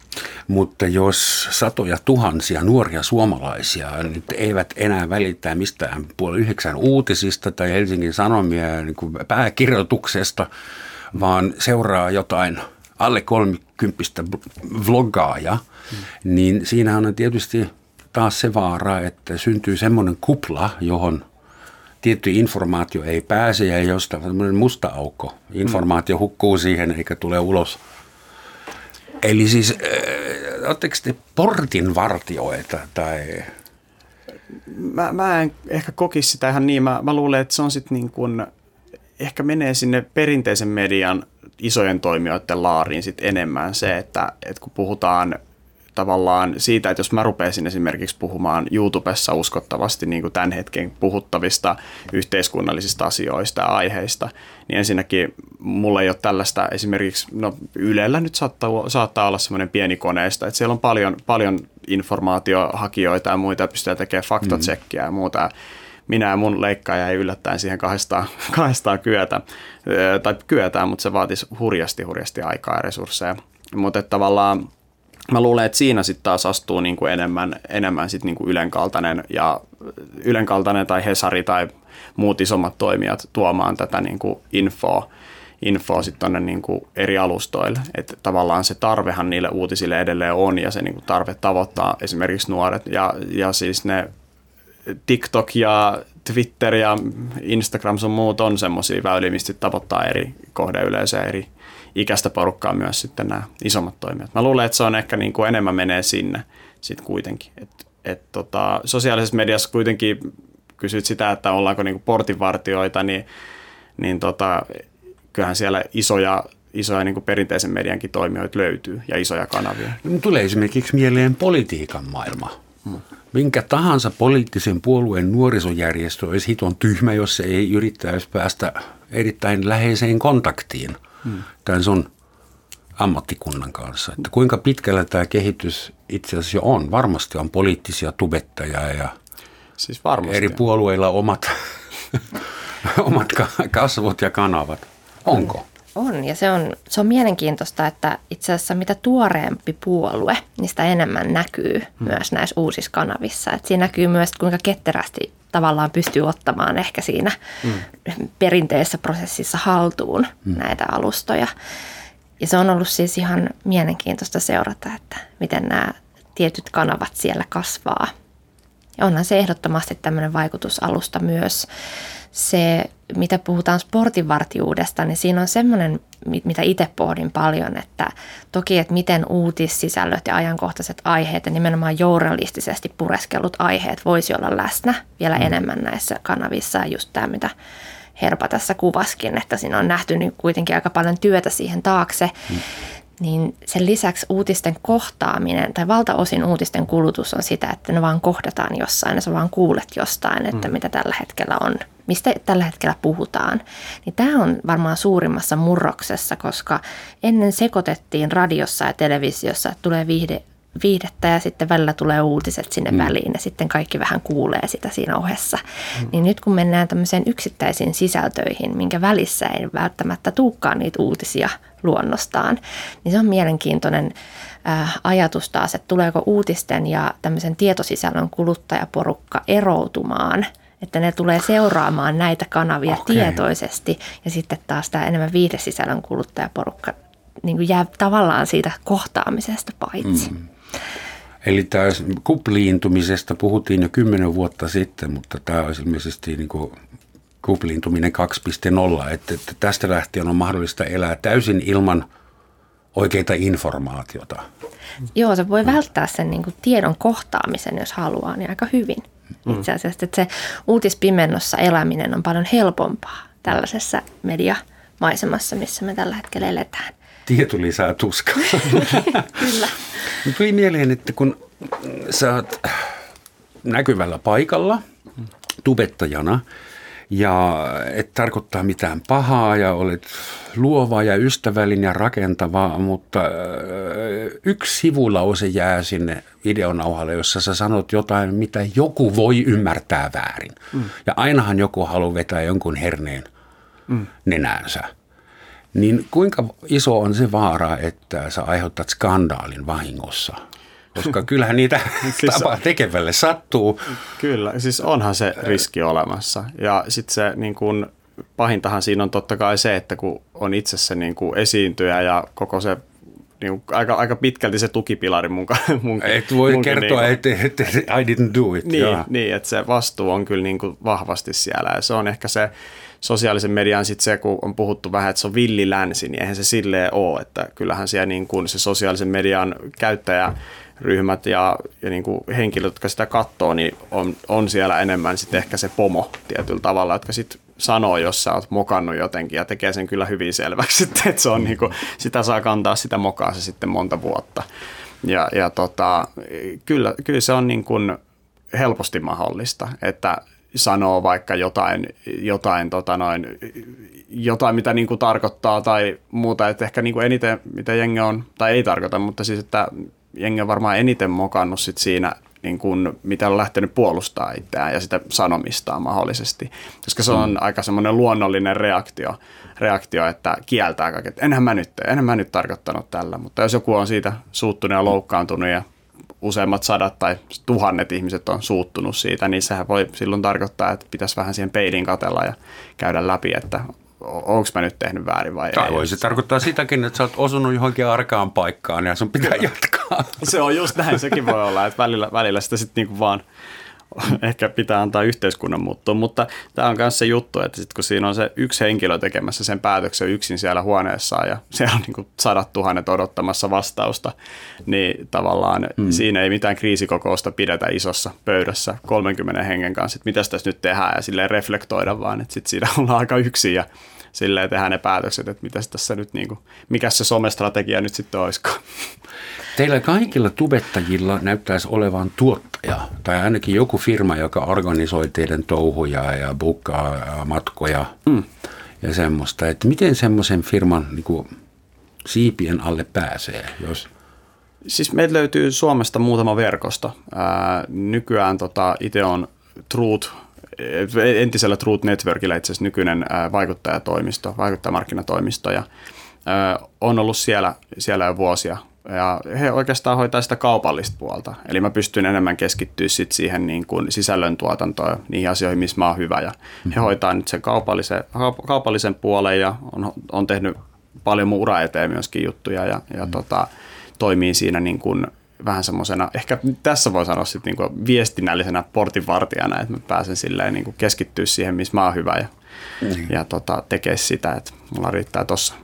Mutta jos satoja tuhansia nuoria suomalaisia nyt eivät enää välittää mistään puoli yhdeksän uutisista tai Helsingin Sanomia niin kuin pääkirjoituksesta, vaan seuraa jotain alle kolmikymppistä vloggaajaa, mm. niin siinä on tietysti taas se vaara, että syntyy semmoinen kupla, johon tietty informaatio ei pääse ja josta semmoinen musta aukko. Informaatio hukkuu siihen eikä tule ulos. Eli siis, äh, oletteko te portinvartioita tai... Mä, mä en ehkä kokisi sitä ihan niin. Mä, mä luulen, että se on sitten niin kuin, ehkä menee sinne perinteisen median isojen toimijoiden laariin sit enemmän se, että, että kun puhutaan tavallaan siitä, että jos mä rupeaisin esimerkiksi puhumaan YouTubessa uskottavasti niin kuin tämän hetken puhuttavista yhteiskunnallisista asioista ja aiheista, niin ensinnäkin mulla ei ole tällaista esimerkiksi, no Ylellä nyt saattaa, saattaa olla semmoinen pieni koneista, että siellä on paljon, paljon informaatiohakijoita ja muita, pystyy tekemään faktatsekkiä ja muuta. Minä ja mun leikkaaja ei yllättäen siihen kahdestaan, kahdestaan kyetä, tai kyetään, mutta se vaatisi hurjasti, hurjasti aikaa ja resursseja. Mutta tavallaan mä luulen, että siinä sitten taas astuu niin kuin enemmän, enemmän sit niin kuin ylenkaltainen, ja ylenkaltainen tai Hesari tai muut isommat toimijat tuomaan tätä niin kuin infoa, infoa sitten tuonne kuin eri alustoille. Että tavallaan se tarvehan niille uutisille edelleen on ja se niin kuin tarve tavoittaa esimerkiksi nuoret ja, ja siis ne TikTok ja Twitter ja Instagram sun muut on semmoisia väyliä, mistä tavoittaa eri kohdeyleisöä, eri ikäistä porukkaa myös sitten nämä isommat toimijat. Mä luulen, että se on ehkä niin kuin enemmän menee sinne sitten kuitenkin. Et, et tota, sosiaalisessa mediassa kuitenkin kysyt sitä, että ollaanko niin kuin portinvartioita, niin, niin tota, kyllähän siellä isoja isoja niin kuin perinteisen mediankin toimijoita löytyy ja isoja kanavia. Tulee esimerkiksi mieleen politiikan maailma. Hmm. Minkä tahansa poliittisen puolueen nuorisojärjestö olisi hiton tyhmä, jos se ei yrittäisi päästä erittäin läheiseen kontaktiin tämän sun ammattikunnan kanssa. Että kuinka pitkällä tämä kehitys itse asiassa jo on? Varmasti on poliittisia tubettajia ja siis varmasti. eri puolueilla omat, omat kasvot ja kanavat. Onko? On, ja se on, se on mielenkiintoista, että itse asiassa mitä tuoreempi puolue, niin sitä enemmän näkyy hmm. myös näissä uusissa kanavissa. Et siinä näkyy myös, kuinka ketterästi tavallaan pystyy ottamaan ehkä siinä hmm. perinteisessä prosessissa haltuun hmm. näitä alustoja. Ja se on ollut siis ihan mielenkiintoista seurata, että miten nämä tietyt kanavat siellä kasvaa. Ja onhan se ehdottomasti tämmöinen vaikutusalusta myös. Se, mitä puhutaan sportinvartijuudesta, niin siinä on semmoinen, mitä itse pohdin paljon, että toki, että miten uutissisällöt ja ajankohtaiset aiheet ja nimenomaan journalistisesti pureskellut aiheet voisi olla läsnä vielä mm. enemmän näissä kanavissa. Ja just tämä, mitä Herpa tässä kuvaskin, että siinä on nähty niin kuitenkin aika paljon työtä siihen taakse, mm niin sen lisäksi uutisten kohtaaminen tai valtaosin uutisten kulutus on sitä, että ne vaan kohdataan jossain ja sä vaan kuulet jostain, että mm. mitä tällä hetkellä on, mistä tällä hetkellä puhutaan. Niin tämä on varmaan suurimmassa murroksessa, koska ennen sekoitettiin radiossa ja televisiossa, että tulee viihde, viihdettä ja sitten välillä tulee uutiset sinne mm. väliin ja sitten kaikki vähän kuulee sitä siinä ohessa. Mm. Niin nyt kun mennään tämmöiseen yksittäisiin sisältöihin, minkä välissä ei välttämättä tuukkaan niitä uutisia luonnostaan, niin se on mielenkiintoinen äh, ajatus taas, että tuleeko uutisten ja tämmöisen tietosisällön kuluttajaporukka eroutumaan – että ne tulee seuraamaan näitä kanavia okay. tietoisesti ja sitten taas tämä enemmän viidesisällön kuluttajaporukka niin kuin jää tavallaan siitä kohtaamisesta paitsi. Mm. Eli tämä kupliintumisesta puhuttiin jo kymmenen vuotta sitten, mutta tämä on ilmeisesti niin kuin kupliintuminen 2.0, että, että tästä lähtien on mahdollista elää täysin ilman oikeita informaatiota. Joo, se voi välttää sen niin kuin tiedon kohtaamisen, jos haluaa, niin aika hyvin. itse asiassa. Että se uutispimennossa eläminen on paljon helpompaa tällaisessa mediamaisemassa, missä me tällä hetkellä eletään. Tieto lisää tuskaa. Kyllä. Tuli mieleen, että kun sä oot näkyvällä paikalla tubettajana ja et tarkoittaa mitään pahaa ja olet luova ja ystävällinen ja rakentava, mutta yksi sivulause jää sinne videonauhalle, jossa sä sanot jotain, mitä joku voi ymmärtää väärin. Mm. Ja ainahan joku haluaa vetää jonkun herneen mm. nenäänsä. Niin kuinka iso on se vaara, että sä aiheutat skandaalin vahingossa? Koska kyllähän niitä siis tapaa tekevälle sattuu. Kyllä, siis onhan se riski olemassa. Ja sitten se niin kun, pahintahan siinä on totta kai se, että kun on itse se niin kuin esiintyjä ja koko se niin kuin, aika, aika pitkälti se tukipilari mun, mun Et voi munkin, kertoa, niin että et, et, I didn't do it. Niin, niin, että se vastuu on kyllä niin kuin vahvasti siellä ja se on ehkä se sosiaalisen median sitten se, kun on puhuttu vähän, että se on villi länsi, niin eihän se silleen ole, että kyllähän siellä niin kuin se sosiaalisen median käyttäjä ryhmät ja, ja niin kuin henkilöt, jotka sitä katsoo, niin on, on siellä enemmän sitten ehkä se pomo tietyllä tavalla, jotka sitten sanoo, jos sä oot mokannut jotenkin ja tekee sen kyllä hyvin selväksi, että se on niin kuin, sitä saa kantaa sitä mokaa se sitten monta vuotta. Ja, ja tota, kyllä, kyllä se on niin kuin helposti mahdollista, että sanoo vaikka jotain, jotain, tota noin, jotain mitä niin kuin tarkoittaa tai muuta, että ehkä niin kuin eniten mitä jengi on, tai ei tarkoita, mutta siis että jengi on varmaan eniten mokannut sit siinä, niin kuin, mitä on lähtenyt puolustaa itseään ja sitä sanomistaan mahdollisesti. Koska se on mm. aika semmoinen luonnollinen reaktio, reaktio, että kieltää kaiken. Enhän mä nyt, enhän mä nyt tarkoittanut tällä. Mutta jos joku on siitä suuttunut ja loukkaantunut ja useimmat sadat tai tuhannet ihmiset on suuttunut siitä, niin sehän voi silloin tarkoittaa, että pitäisi vähän siihen peiliin katella ja käydä läpi, että onko mä nyt tehnyt väärin vai tai ei. Voi se tarkoittaa sitäkin, että sä oot osunut johonkin arkaan paikkaan ja sun pitää jatkaa. Se on just näin, sekin voi olla, että välillä, välillä sitä sitten niinku vaan ehkä pitää antaa yhteiskunnan muuttua, mutta tämä on myös se juttu, että sit kun siinä on se yksi henkilö tekemässä sen päätöksen yksin siellä huoneessaan ja siellä on niin sadat tuhannet odottamassa vastausta, niin tavallaan mm. siinä ei mitään kriisikokousta pidetä isossa pöydässä 30 hengen kanssa, että mitä tässä nyt tehdään ja silleen reflektoida, vaan että sitten siinä ollaan aika yksin ja silleen tehdään ne päätökset, että mitäs tässä nyt, niin kuin, mikä se somestrategia nyt sitten olisikaan. Teillä kaikilla tubettajilla näyttäisi olevan tuottaja tai ainakin joku firma, joka organisoi teidän touhuja ja bukkaa matkoja mm. ja semmoista. Että miten semmoisen firman niin kuin, siipien alle pääsee, jos... Siis meiltä löytyy Suomesta muutama verkosto. Ää, nykyään tota, itse on Truth entisellä Truth Networkilla itse asiassa nykyinen vaikuttajatoimisto, vaikuttajamarkkinatoimisto ja on ollut siellä, siellä jo vuosia. Ja he oikeastaan hoitaa sitä kaupallista puolta. Eli mä pystyn enemmän keskittyä sit siihen niin kuin sisällöntuotantoon, niihin asioihin, missä mä oon hyvä. Ja he hoitaa nyt sen kaupallisen, kaupallisen puolen ja on, on tehnyt paljon mun ura eteen myöskin juttuja ja, ja mm-hmm. tota, toimii siinä niin kuin – vähän semmoisena, ehkä tässä voi sanoa sitten niinku viestinnällisenä portinvartijana, että mä pääsen silleen niinku keskittyä siihen, missä mä oon hyvä ja, mm. ja tota, tekee sitä, että mulla riittää tuossa,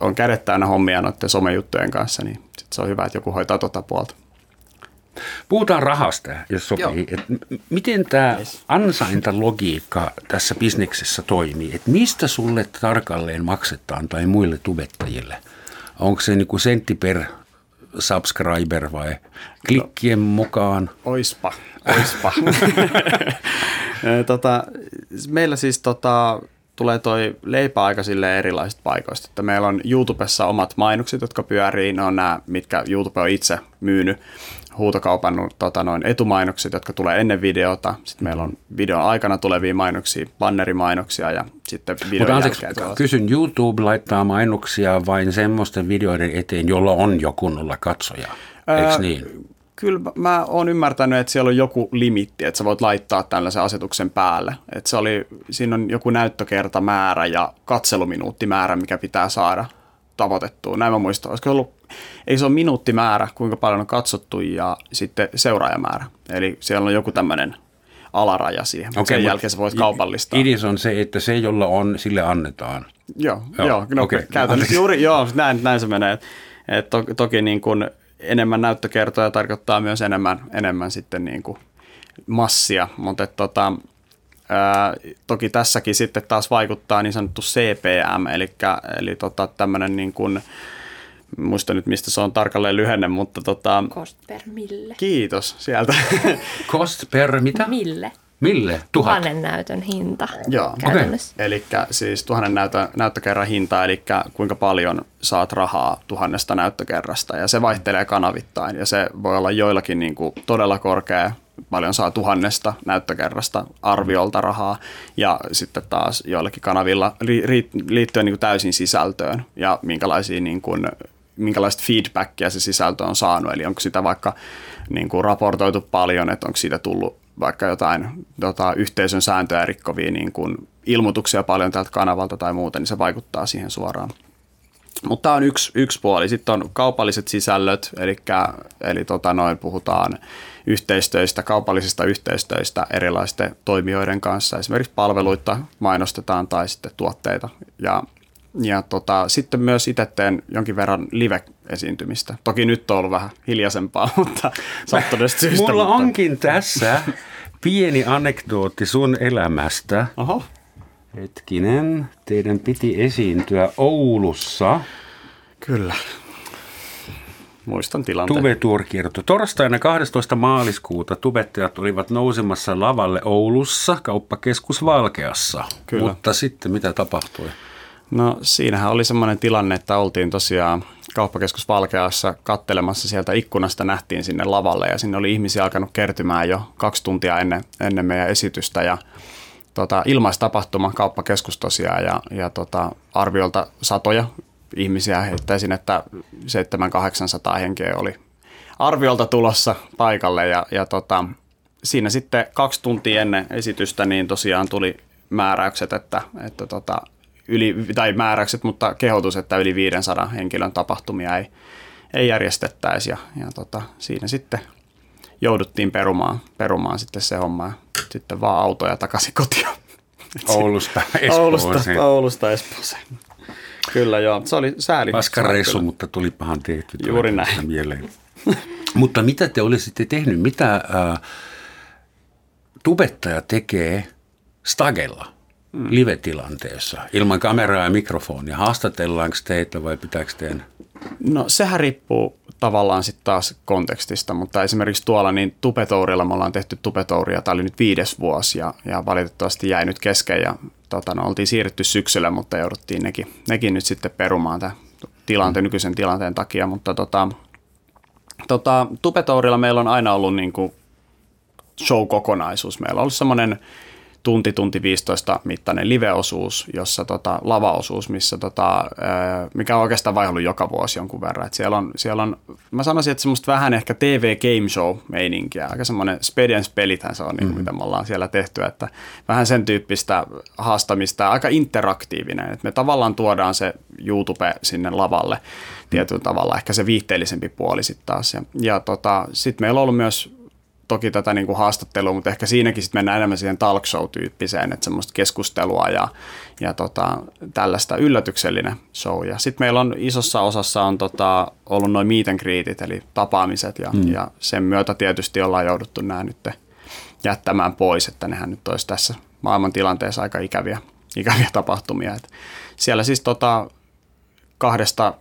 on kädet täynnä hommia noiden somejuttujen kanssa, niin sit se on hyvä, että joku hoitaa tota puolta. Puhutaan rahasta, jos sopii. Et miten tämä yes. ansaintalogiikka tässä bisneksessä toimii? Et mistä sulle tarkalleen maksetaan tai muille tubettajille? Onko se niinku sentti per subscriber vai klikkien no, mukaan? Oispa, oispa. tota, meillä siis tota, tulee toi leipä aika sille erilaisista paikoista. Että meillä on YouTubessa omat mainokset, jotka pyörii. Ne on nämä, mitkä YouTube on itse myynyt huutokaupan tota, noin etumainokset, jotka tulee ennen videota. Sitten meillä on videon aikana tulevia mainoksia, bannerimainoksia ja sitten videon Mutta jälkeen. kysyn, YouTube laittaa mainoksia vain semmoisten videoiden eteen, jolla on jo kunnolla katsoja, eikö niin? Kyllä mä oon ymmärtänyt, että siellä on joku limitti, että sä voit laittaa tällaisen asetuksen päälle. Että se oli, siinä on joku näyttökertamäärä ja katseluminuuttimäärä, mikä pitää saada tavoitettua. Näin mä muistan. Olisiko ollut, ei se ole minuuttimäärä, kuinka paljon on katsottu ja sitten seuraajamäärä. Eli siellä on joku tämmöinen alaraja siihen. Okay, Sen jälkeen sä voit kaupallistaa. Idis on se, että se, jolla on, sille annetaan. Joo, joo, joo no, okay. käytännössä juuri, joo, näin, näin se menee. Et to, toki niin kuin enemmän näyttökertoja tarkoittaa myös enemmän, enemmän sitten niin kuin massia, mutta et, tota, ää, toki tässäkin sitten taas vaikuttaa niin sanottu CPM, eli, eli tota, tämmöinen niin kuin, muista nyt mistä se on tarkalleen lyhenne, mutta tota... Cost per mille. Kiitos sieltä. Cost per mitä? Mille. Mille? Tuhat? Tuhannen näytön hinta Joo. käytännössä. Eli siis tuhannen näytö, näyttökerran hinta, eli kuinka paljon saat rahaa tuhannesta näyttökerrasta. Ja se vaihtelee kanavittain ja se voi olla joillakin niin kuin todella korkea, paljon saa tuhannesta näyttökerrasta arviolta rahaa. Ja sitten taas joillakin kanavilla liittyen niin kuin täysin sisältöön ja minkälaisia niin kuin, minkälaista feedbackia se sisältö on saanut. Eli onko sitä vaikka niin kuin raportoitu paljon, että onko siitä tullut vaikka jotain tota, yhteisön sääntöjä rikkovia niin kuin ilmoituksia paljon tältä kanavalta tai muuta, niin se vaikuttaa siihen suoraan. Mutta tämä on yksi, yksi puoli. Sitten on kaupalliset sisällöt, eli, eli tota noin puhutaan yhteistöistä, kaupallisista yhteistöistä erilaisten toimijoiden kanssa. Esimerkiksi palveluita mainostetaan tai sitten tuotteita. Ja, ja tota, sitten myös itse teen jonkin verran live-esiintymistä. Toki nyt on ollut vähän hiljaisempaa, mutta sattuneesta syystä. Mulla mutta... onkin tässä pieni anekdootti sun elämästä. Oho. Hetkinen, teidän piti esiintyä Oulussa. Kyllä. Muistan tilanteen. Tube kierto. Torstaina 12. maaliskuuta tubettajat olivat nousemassa lavalle Oulussa, kauppakeskus Valkeassa. Kyllä. Mutta sitten mitä tapahtui? No siinähän oli semmoinen tilanne, että oltiin tosiaan kauppakeskus Valkeassa kattelemassa sieltä ikkunasta nähtiin sinne lavalle ja sinne oli ihmisiä alkanut kertymään jo kaksi tuntia ennen, ennen meidän esitystä ja tota, ilmaistapahtuma kauppakeskus tosiaan ja, ja tota, arviolta satoja ihmisiä heittäisin, että 700-800 henkeä oli arviolta tulossa paikalle ja, ja tota, siinä sitten kaksi tuntia ennen esitystä niin tosiaan tuli määräykset, että, että tota, yli, tai määräykset, mutta kehotus, että yli 500 henkilön tapahtumia ei, ei järjestettäisi ja, ja tota, siinä sitten jouduttiin perumaan, perumaan sitten se homma ja sitten vaan autoja takaisin kotiin. Oulusta Espooseen. Oulusta, Oulusta Espooseen. Kyllä joo, se oli sääli. Paska reissu, mutta tuli pahan tehty. Juuri näin. Mieleen. mutta mitä te olisitte tehnyt? Mitä äh, tubettaja tekee stagella? mm. live-tilanteessa ilman kameraa ja mikrofonia? Haastatellaanko teitä vai pitääkö teidän? No sehän riippuu tavallaan sitten taas kontekstista, mutta esimerkiksi tuolla niin Tupetourilla me ollaan tehty Tupetouria, tämä oli nyt viides vuosi ja, ja valitettavasti jäi nyt kesken ja tota, no, oltiin siirrytty syksyllä, mutta jouduttiin nekin, nekin nyt sitten perumaan tämän tilanteen, mm. nykyisen tilanteen takia, mutta tota, tota, Tupetourilla meillä on aina ollut niin kuin show-kokonaisuus. Meillä on ollut semmoinen tunti, tunti 15 mittainen live-osuus, jossa tota, lava-osuus, missä tota, mikä on oikeastaan vaihdellut joka vuosi jonkun verran. Et siellä, on, siellä on, mä sanoisin, että semmoista vähän ehkä TV Game Show-meininkiä, aika semmoinen Spedians pelithän se on, niin, mm-hmm. mitä me ollaan siellä tehty, että vähän sen tyyppistä haastamista, aika interaktiivinen, että me tavallaan tuodaan se YouTube sinne lavalle tietyllä tavalla, ehkä se viihteellisempi puoli sitten taas. Ja, ja tota, sitten meillä on ollut myös toki tätä niin kuin haastattelua, mutta ehkä siinäkin sitten mennään enemmän siihen talk show-tyyppiseen, että semmoista keskustelua ja, ja tota, tällaista yllätyksellinen show. Ja sitten meillä on isossa osassa on tota, ollut noin meet and greetit, eli tapaamiset ja, mm. ja sen myötä tietysti ollaan jouduttu nämä nyt jättämään pois, että nehän nyt olisi tässä maailman tilanteessa aika ikäviä, ikäviä tapahtumia. Et siellä siis tota, kahdesta,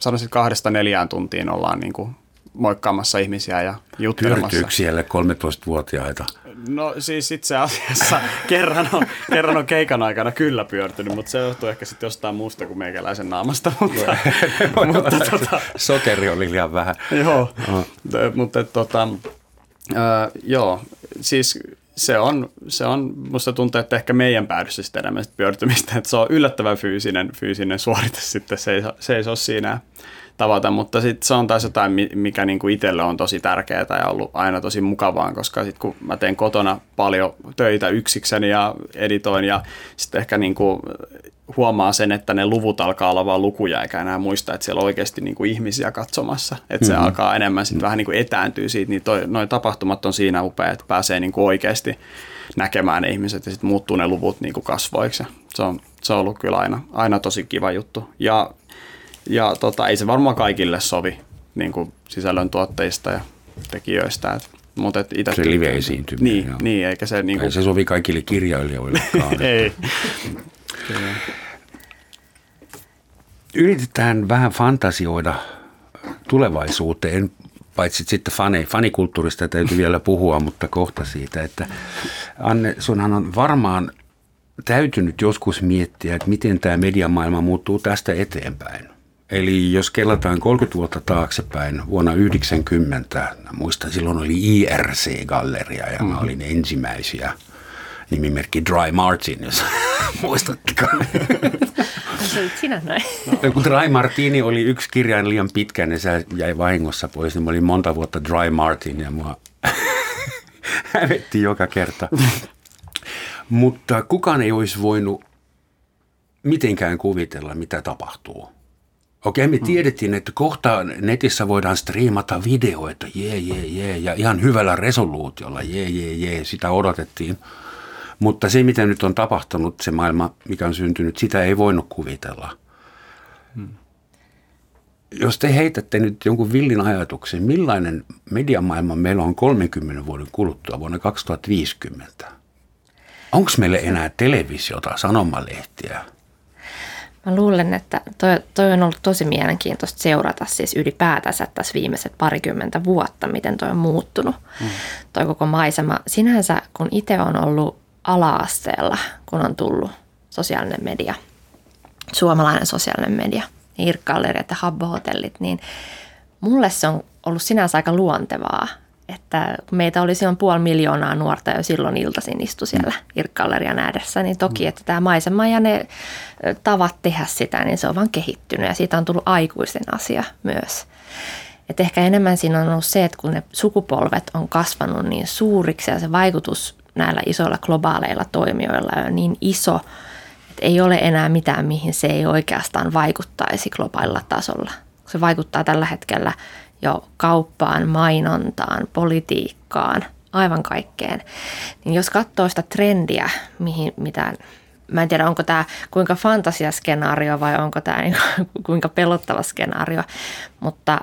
sanoisin kahdesta neljään tuntiin ollaan niin kuin moikkaamassa ihmisiä ja juttelemassa. Pyörtyykö siellä 13-vuotiaita? No siis itse asiassa kerran on, kerran on keikan aikana kyllä pyörtynyt, mutta se johtuu ehkä sitten jostain muusta kuin meikäläisen naamasta. Mutta, mutta tota, Sokeri oli liian vähän. Joo, oh. mutta tota, äh, joo, siis se on, se on, musta tuntuu, että ehkä meidän päädyssä sitten enemmän pyörtymistä, että se on yllättävän fyysinen, fyysinen suorite sitten seiso, seiso siinä tavata, mutta sitten se on taas jotain, mikä niinku itselle on tosi tärkeää ja ollut aina tosi mukavaa, koska sitten kun mä teen kotona paljon töitä yksikseni ja editoin ja sitten ehkä niinku huomaa sen, että ne luvut alkaa olla vaan lukuja eikä enää muista, että siellä on oikeasti niinku ihmisiä katsomassa, että se mm-hmm. alkaa enemmän sitten vähän niinku etääntyä siitä, niin noin tapahtumat on siinä upea, että pääsee niinku oikeasti näkemään ne ihmiset ja sitten muuttuu ne luvut niinku kasvoiksi. Se on, se on ollut kyllä aina, aina tosi kiva juttu. Ja ja tota, ei se varmaan kaikille sovi niin kuin sisällön tuotteista ja tekijöistä. Et Mutta et ite Se live-esiintyminen, Niin, joo. niin, eikä se niinku... Ei se sovi kaikille kirjailijoillekaan. Ei. Yritetään vähän fantasioida tulevaisuuteen, paitsi sitten fani, fanikulttuurista täytyy vielä puhua, mutta kohta siitä, että Anne, sunhan on varmaan täytynyt joskus miettiä, että miten tämä mediamaailma muuttuu tästä eteenpäin. Eli jos kellataan 30 vuotta taaksepäin, vuonna 90, muistan silloin oli IRC-galleria ja mä olin ensimmäisiä nimimerkki Dry Martin, jos muistattekaan. Olit sinä näin. No, kun Dry Martini oli yksi kirjain liian pitkä, niin se jäi vahingossa pois. Niin mä olin monta vuotta Dry Martin ja mua hävetti joka kerta. Mutta kukaan ei olisi voinut mitenkään kuvitella, mitä tapahtuu. Okei, me tiedettiin, että kohta netissä voidaan striimata videoita, jee, jee, jee, ja ihan hyvällä resoluutiolla, jee, jee, jee, sitä odotettiin. Mutta se, mitä nyt on tapahtunut, se maailma, mikä on syntynyt, sitä ei voinut kuvitella. Jos te heitätte nyt jonkun villin ajatuksen, millainen mediamaailma meillä on 30 vuoden kuluttua vuonna 2050? Onko meillä enää televisiota, sanomalehtiä? Mä luulen, että toi, toi on ollut tosi mielenkiintoista seurata siis ylipäätänsä tässä viimeiset parikymmentä vuotta, miten toi on muuttunut, mm. toi koko maisema. Sinänsä, kun itse on ollut ala-asteella, kun on tullut sosiaalinen media, suomalainen sosiaalinen media, Irkkalleriat ja Habbo-hotellit, niin mulle se on ollut sinänsä aika luontevaa, että kun meitä oli silloin puoli miljoonaa nuorta jo silloin iltaisin istu siellä Irkkallerian ääressä, niin toki, että tämä maisema ja ne tavat tehdä sitä, niin se on vaan kehittynyt ja siitä on tullut aikuisen asia myös. Et ehkä enemmän siinä on ollut se, että kun ne sukupolvet on kasvanut niin suuriksi ja se vaikutus näillä isoilla globaaleilla toimijoilla on niin iso, että ei ole enää mitään, mihin se ei oikeastaan vaikuttaisi globaalilla tasolla. Se vaikuttaa tällä hetkellä jo kauppaan, mainontaan, politiikkaan, aivan kaikkeen. Niin jos katsoo sitä trendiä, mihin, mitä, mä en tiedä onko tämä kuinka fantasiaskenaario vai onko tämä niin kuinka pelottava skenaario, mutta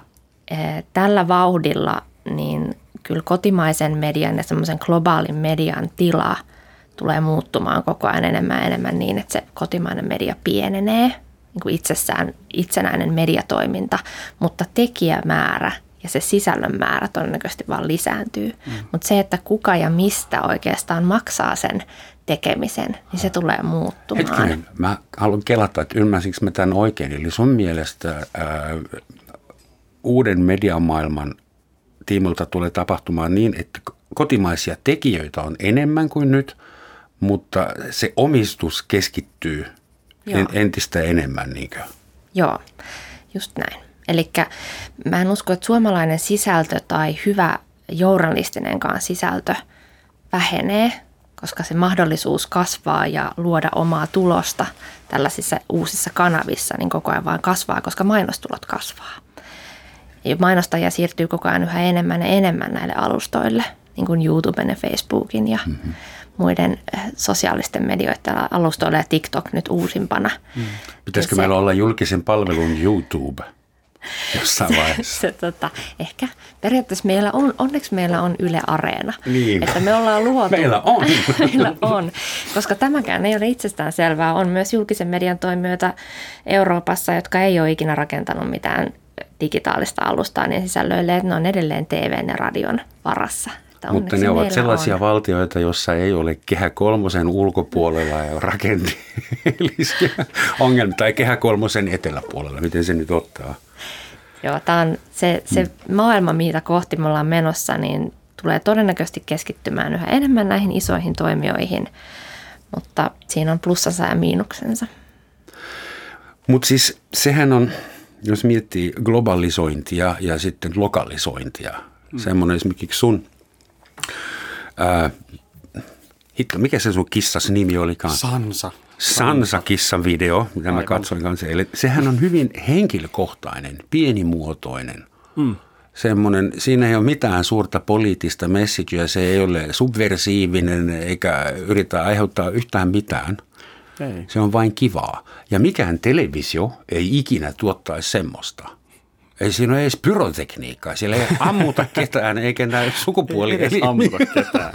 eh, tällä vauhdilla niin kyllä kotimaisen median ja semmoisen globaalin median tila tulee muuttumaan koko ajan enemmän ja enemmän niin, että se kotimainen media pienenee, niin kuin itsessään itsenäinen mediatoiminta, mutta tekijämäärä ja se sisällön määrä todennäköisesti vaan lisääntyy. Mm. Mutta se, että kuka ja mistä oikeastaan maksaa sen tekemisen, niin se tulee muuttumaan. Hetkinen, mä haluan kelata, että ymmärsinkö mä tämän oikein. Eli sun mielestä ää, uuden mediamaailman tiimolta tulee tapahtumaan niin, että kotimaisia tekijöitä on enemmän kuin nyt, mutta se omistus keskittyy Joo. en, entistä enemmän. Niinkö? Joo, just näin. Eli mä en usko, että suomalainen sisältö tai hyvä journalistinenkaan sisältö vähenee, koska se mahdollisuus kasvaa ja luoda omaa tulosta tällaisissa uusissa kanavissa niin koko ajan vaan kasvaa, koska mainostulot kasvaa. Ja mainostajia siirtyy koko ajan yhä enemmän ja enemmän näille alustoille, niin kuin YouTuben ja Facebookin ja mm-hmm. Muiden eh, sosiaalisten medioiden alustoille ja TikTok nyt uusimpana. Mm. Pitäisikö meillä olla julkisen palvelun YouTube jossain vaiheessa? se, tota, ehkä periaatteessa meillä on, onneksi meillä on Yle Areena. Niin. Että me ollaan luotu. Meillä on. meillä on. Koska tämäkään ei ole itsestään selvää. On myös julkisen median toimijoita Euroopassa, jotka ei ole ikinä rakentanut mitään digitaalista alustaa niin sisällöille, että ne on edelleen TVn ja radion varassa. Että Mutta ne ovat sellaisia on. valtioita, joissa ei ole kehä kolmosen ulkopuolella ja rakenteellisia ongelmia, tai kehä kolmosen eteläpuolella, miten se nyt ottaa. Joo, tämä on se, se Mm. maailma, mitä kohti me ollaan menossa, niin tulee todennäköisesti keskittymään yhä enemmän näihin isoihin toimijoihin, mutta siinä on plussansa ja miinuksensa. Mutta siis sehän on, jos miettii globalisointia ja sitten lokalisointia, mm. semmoinen esimerkiksi sun, ää, hitto, mikä se sun kissas nimi olikaan? Sansa. Sansa-kissan video, mitä mä Aivan. katsoin kanssa eilen. Sehän on hyvin henkilökohtainen, pienimuotoinen. Mm. Semmoinen, siinä ei ole mitään suurta poliittista messagea, se ei ole subversiivinen eikä yritä aiheuttaa yhtään mitään. Ei. Se on vain kivaa. Ja mikään televisio ei ikinä tuottaisi semmoista. Ei siinä ole edes pyrotekniikkaa. Siellä ei ammuta ketään eikä näy sukupuoli. Ei edes ammuta ketään.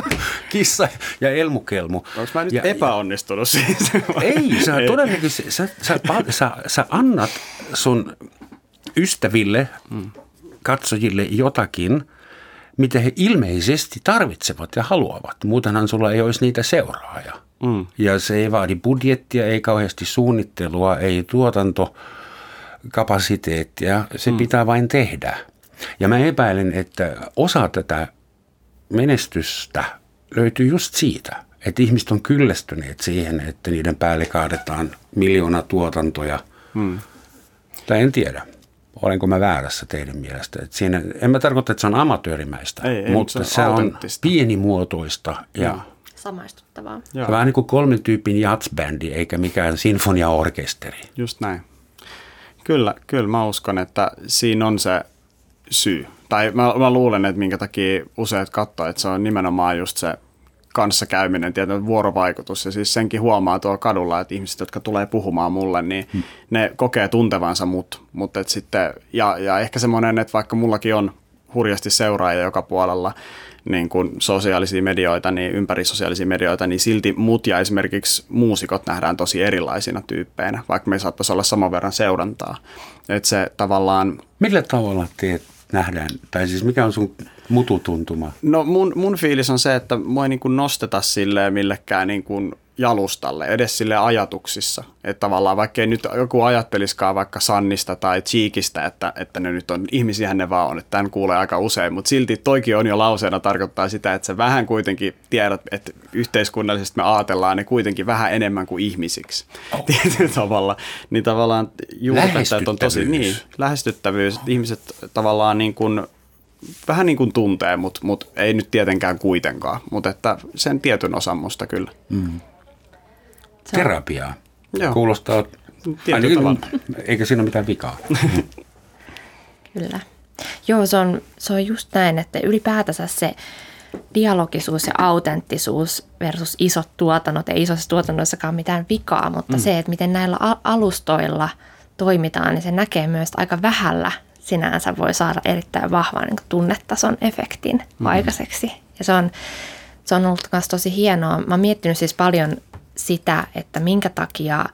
Kissa ja elmukelmu. Onko mä nyt ja, epäonnistunut siis? Ei, sä todennäköisesti, sä, sä, sä, sä annat sun ystäville, katsojille jotakin, mitä he ilmeisesti tarvitsevat ja haluavat. Muutenhan sulla ei olisi niitä seuraajia. Mm. Ja se ei vaadi budjettia, ei kauheasti suunnittelua, ei tuotantokapasiteettia. Se mm. pitää vain tehdä. Ja mä epäilen, että osa tätä menestystä löytyy just siitä, että ihmiset on kyllästyneet siihen, että niiden päälle kaadetaan miljoona tuotantoja. Hmm. Tai en tiedä, olenko mä väärässä teidän mielestä. Että siinä, en mä tarkoita, että se on amatöörimäistä, ei, ei, mutta se on, se on pienimuotoista ja, ja samaistuttavaa. On vähän niin kuin kolmen tyypin jatsbändi eikä mikään sinfoniaorkesteri. Just näin. Kyllä, kyllä mä uskon, että siinä on se syy. Tai mä, mä luulen, että minkä takia useat katsoo, että se on nimenomaan just se kanssakäyminen, tietyn vuorovaikutus. Ja siis senkin huomaa tuolla kadulla, että ihmiset, jotka tulee puhumaan mulle, niin hmm. ne kokee tuntevansa mut. Mutta sitten, ja, ja ehkä semmoinen, että vaikka mullakin on hurjasti seuraajia joka puolella, niin kuin sosiaalisia medioita, niin ympäri sosiaalisia medioita, niin silti mut ja esimerkiksi muusikot nähdään tosi erilaisina tyyppeinä, vaikka me saattaisi olla saman verran seurantaa. Että se tavallaan... Millä tavalla teet nähdään? Tai siis mikä on sun mututuntuma? No mun, mun fiilis on se, että mua ei niin kuin nosteta silleen millekään niin kuin jalustalle, edes sille ajatuksissa. Että tavallaan vaikka ei nyt joku ajatteliskaan vaikka Sannista tai Cheekistä, että, että ne nyt on, ihmisiä ne vaan on, että tämän kuulee aika usein, mutta silti toikin on jo lauseena tarkoittaa sitä, että se vähän kuitenkin tiedät, että yhteiskunnallisesti me ajatellaan ne kuitenkin vähän enemmän kuin ihmisiksi oh. tietyllä tavalla. Niin tavallaan juurtettajat on tosi, niin, lähestyttävyys, ihmiset tavallaan niin kuin vähän niin kuin tuntee, mutta, mutta ei nyt tietenkään kuitenkaan, mutta että sen tietyn osan musta kyllä. Mm. Terapiaa. Joo. Kuulostaa, ainakin, eikä siinä ole mitään vikaa. kyllä. Joo, se on, se on just näin, että ylipäätänsä se dialogisuus ja autenttisuus versus isot tuotannot, ei isossa tuotannossakaan mitään vikaa, mutta mm. se, että miten näillä alustoilla toimitaan, niin se näkee myös aika vähällä sinänsä voi saada erittäin vahvan niin tunnetason efektin mm. aikaiseksi. Ja se on, se on ollut myös tosi hienoa. Mä oon miettinyt siis paljon sitä, että minkä takia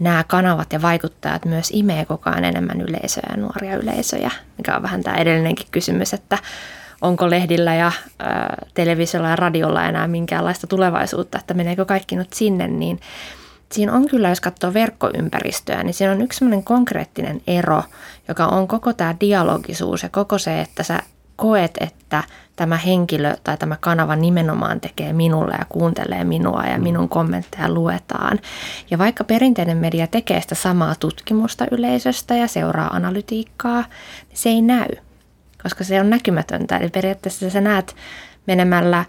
nämä kanavat ja vaikuttajat myös imee koko ajan enemmän yleisöjä ja nuoria yleisöjä, mikä on vähän tämä edellinenkin kysymys, että onko lehdillä ja ö, televisiolla ja radiolla enää minkäänlaista tulevaisuutta, että meneekö kaikki nyt sinne, niin siinä on kyllä, jos katsoo verkkoympäristöä, niin siinä on yksi sellainen konkreettinen ero, joka on koko tämä dialogisuus ja koko se, että sä koet, että tämä henkilö tai tämä kanava nimenomaan tekee minulle ja kuuntelee minua ja minun kommentteja luetaan. Ja vaikka perinteinen media tekee sitä samaa tutkimusta yleisöstä ja seuraa analytiikkaa, niin se ei näy, koska se on näkymätöntä. Eli periaatteessa sä näet menemällä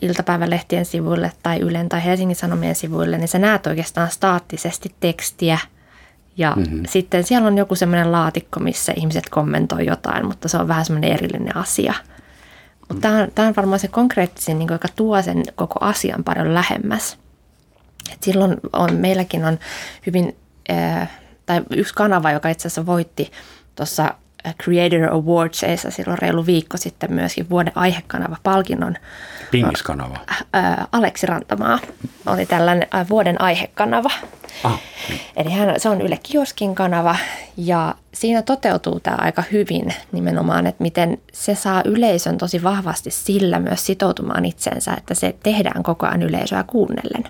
iltapäivälehtien sivuille tai Ylen tai Helsingin Sanomien sivuille, niin sä näet oikeastaan staattisesti tekstiä ja mm-hmm. sitten siellä on joku semmoinen laatikko, missä ihmiset kommentoi jotain, mutta se on vähän semmoinen erillinen asia. Mutta mm. tämä on varmaan se konkreettisin, niin joka tuo sen koko asian paljon lähemmäs. Et silloin on, meilläkin on hyvin, äh, tai yksi kanava, joka itse asiassa voitti tuossa Creator Awardsissa silloin reilu viikko sitten myöskin vuoden aihekanava palkinnon. Pingiskanava. Aleksi Rantamaa oli tällainen vuoden aihekanava. Ah. Eli hän, se on Yle Kioskin kanava ja siinä toteutuu tämä aika hyvin nimenomaan, että miten se saa yleisön tosi vahvasti sillä myös sitoutumaan itsensä, että se tehdään koko ajan yleisöä kuunnellen.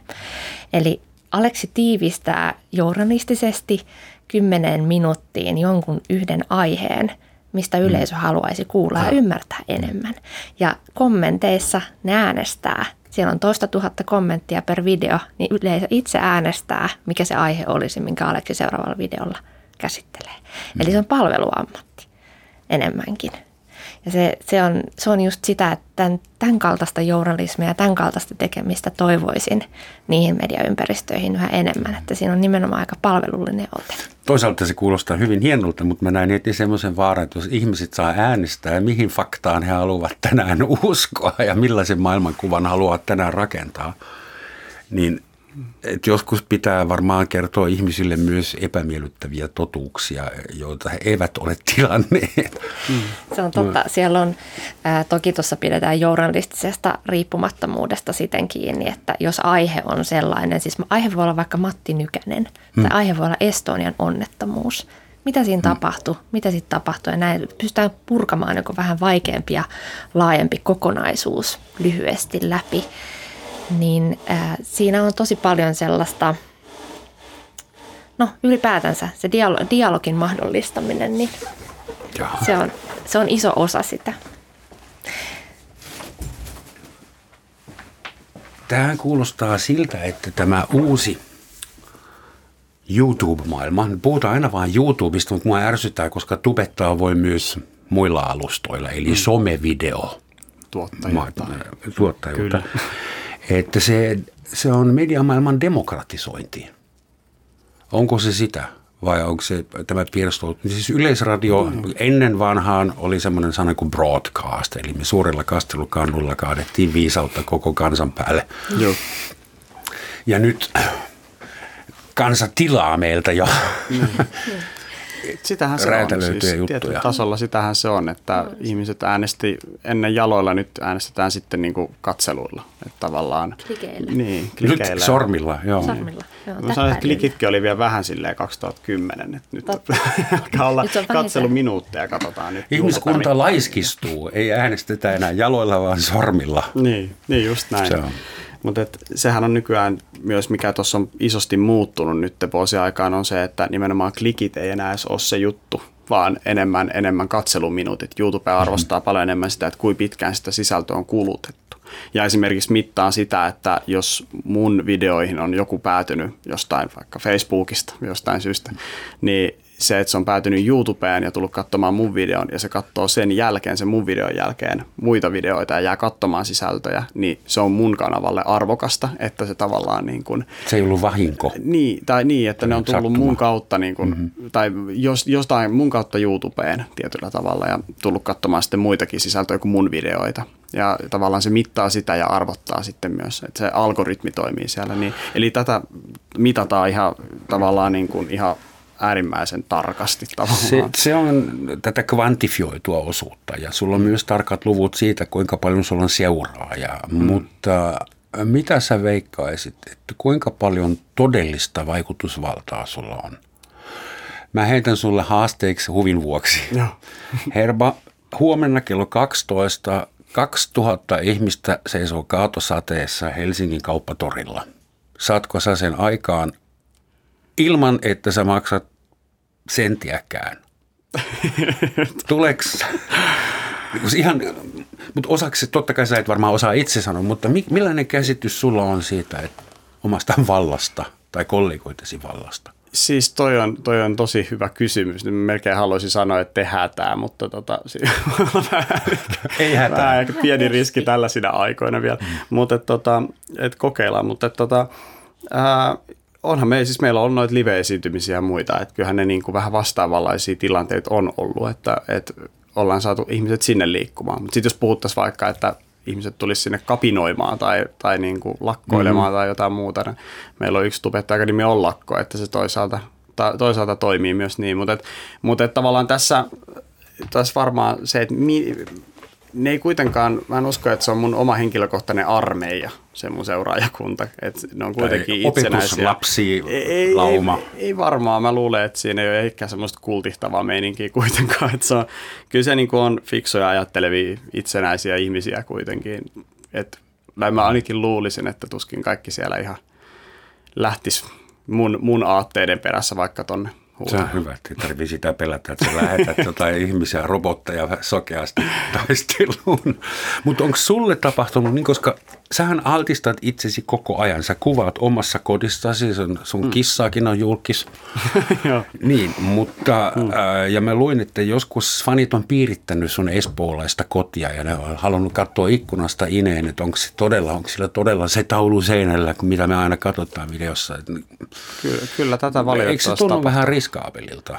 Eli Aleksi tiivistää journalistisesti kymmeneen minuuttiin jonkun yhden aiheen, mistä mm. yleisö haluaisi kuulla ja ymmärtää enemmän. Ja kommenteissa ne äänestää. Siellä on toista tuhatta kommenttia per video, niin yleisö itse äänestää, mikä se aihe olisi, minkä Aleksi seuraavalla videolla käsittelee. Eli se on palveluammatti enemmänkin. Ja se, se, on, se on just sitä, että tämän, tämän kaltaista journalismia ja tämän kaltaista tekemistä toivoisin niihin mediaympäristöihin yhä enemmän, että siinä on nimenomaan aika palvelullinen ote. Toisaalta se kuulostaa hyvin hienolta, mutta mä näin heti semmoisen vaaran, että jos ihmiset saa äänestää ja mihin faktaan he haluavat tänään uskoa ja millaisen maailmankuvan haluavat tänään rakentaa, niin et joskus pitää varmaan kertoa ihmisille myös epämiellyttäviä totuuksia, joita he eivät ole tilanneet. Mm. Se on totta. Siellä on, ää, toki tuossa pidetään journalistisesta riippumattomuudesta siten kiinni, että jos aihe on sellainen, siis aihe voi olla vaikka Matti Nykänen, mm. tai aihe voi olla Estonian onnettomuus, mitä siinä mm. tapahtui, mitä sitten tapahtui ja näin pystytään purkamaan joku vähän vaikeampi ja laajempi kokonaisuus lyhyesti läpi niin äh, siinä on tosi paljon sellaista, no ylipäätänsä se dialo- dialogin mahdollistaminen, niin se on, se on iso osa sitä. Tähän kuulostaa siltä, että tämä uusi YouTube-maailma, puhutaan aina vain YouTubesta, mutta mua ärsyttää, koska tubettaa voi myös muilla alustoilla, eli mm. somevideo. Tuottajuutta. Tuottajuutta. Kyllä että se, se on mediamaailman demokratisointi. Onko se sitä? Vai onko se tämä piirstoutunut? Siis yleisradio mm. ennen vanhaan oli semmoinen sana kuin broadcast, eli me suurella kastelukannulla kaadettiin viisautta koko kansan päälle. Joo. Ja nyt kansa tilaa meiltä jo. Mm. Sitähän se on. Siis tietyllä tasolla sitähän se on, että no. ihmiset äänesti ennen jaloilla, nyt äänestetään sitten niin kuin katseluilla. Että tavallaan, klikeillä. Niin, klikeillä. Nyt sormilla, joo. Sormilla, joo. Mä sanoin, että klikitkin oli vielä vähän silleen 2010, että nyt alkaa olla katseluminuutteja, katsotaan nyt. Ihmiskunta laiskistuu, ei äänestetä enää jaloilla, vaan sormilla. Niin, niin just näin. Se on. Mutta sehän on nykyään myös, mikä tuossa on isosti muuttunut nyt vuosien aikaan, on se, että nimenomaan klikit ei enää edes ole se juttu, vaan enemmän, enemmän katseluminuutit. YouTube arvostaa mm-hmm. paljon enemmän sitä, että kuinka pitkään sitä sisältöä on kulutettu. Ja esimerkiksi mittaa sitä, että jos mun videoihin on joku päätynyt jostain vaikka Facebookista jostain syystä, niin se, että se on päätynyt YouTubeen ja tullut katsomaan mun videon ja se katsoo sen jälkeen, sen mun videon jälkeen muita videoita ja jää katsomaan sisältöjä, niin se on mun kanavalle arvokasta, että se tavallaan niin kuin... Se ei ollut vahinko. Niin, tai niin, että ne on tullut Sattuma. mun kautta, niin kuin, mm-hmm. tai jos, jostain mun kautta YouTubeen tietyllä tavalla ja tullut katsomaan sitten muitakin sisältöjä kuin mun videoita. Ja tavallaan se mittaa sitä ja arvottaa sitten myös, että se algoritmi toimii siellä. Niin, eli tätä mitataan ihan tavallaan niin kuin ihan äärimmäisen tarkasti tavallaan. Se, se on tätä kvantifioitua osuutta ja sulla on myös tarkat luvut siitä, kuinka paljon sulla on seuraajaa, mm. mutta äh, mitä sä veikkaisit, että kuinka paljon todellista vaikutusvaltaa sulla on? Mä heitän sulle haasteeksi huvin vuoksi. Joo. Herba, huomenna kello 12 2000 ihmistä seisoo kaatosateessa Helsingin kauppatorilla. Saatko sä sen aikaan ilman, että sä maksat sentiäkään. Tuleks? Ihan, mutta osaksi, totta kai sä et varmaan osaa itse sanoa, mutta millainen käsitys sulla on siitä että omasta vallasta tai kollegoitesi vallasta? Siis toi on, toi on tosi hyvä kysymys. Nyt melkein haluaisin sanoa, että te hätää, mutta tota, ei hätää. Vähän pieni riski tällaisina aikoina vielä, mm. mutta tota, et kokeillaan. Mutta tota, ää, onhan me, siis meillä on noita live-esiintymisiä ja muita, että kyllähän ne niin kuin vähän vastaavanlaisia tilanteita on ollut, että, että ollaan saatu ihmiset sinne liikkumaan. Mutta sitten jos puhuttaisiin vaikka, että ihmiset tulisi sinne kapinoimaan tai, tai niin kuin lakkoilemaan mm-hmm. tai jotain muuta, niin meillä on yksi tubettaja nimi on lakko, että se toisaalta, ta, toisaalta toimii myös niin, mutta, et, mutta et tavallaan tässä, tässä varmaan se, että mi, ne ei kuitenkaan, mä en usko, että se on mun oma henkilökohtainen armeija, se mun seuraajakunta. Että ne on kuitenkin tai itsenäisiä. lapsi ei, lauma. Ei, ei, varmaan, mä luulen, että siinä ei ole ehkä semmoista kultihtavaa meininkiä kuitenkaan. Että se on, kyllä se niin on fiksoja ajattelevia itsenäisiä ihmisiä kuitenkin. Että mä ainakin luulisin, että tuskin kaikki siellä ihan lähtis mun, mun aatteiden perässä vaikka tonne se on hyvä, että ei tarvitse sitä pelätä, että sä lähetät jotain ihmisiä, robotteja sokeasti taisteluun. Mutta onko sulle tapahtunut niin, koska sähän altistat itsesi koko ajan. Sä kuvaat omassa kodissasi, sun, sun mm. kissaakin on julkis. niin, mutta mm. äh, ja mä luin, että joskus fanit on piirittänyt sun espoolaista kotia ja ne on halunnut katsoa ikkunasta ineen, että onko se todella, onko sillä todella se taulu seinällä, mitä me aina katsotaan videossa. Kyllä, kyllä tätä valitettavasti Eikö se tunnu vähän riskaapelilta?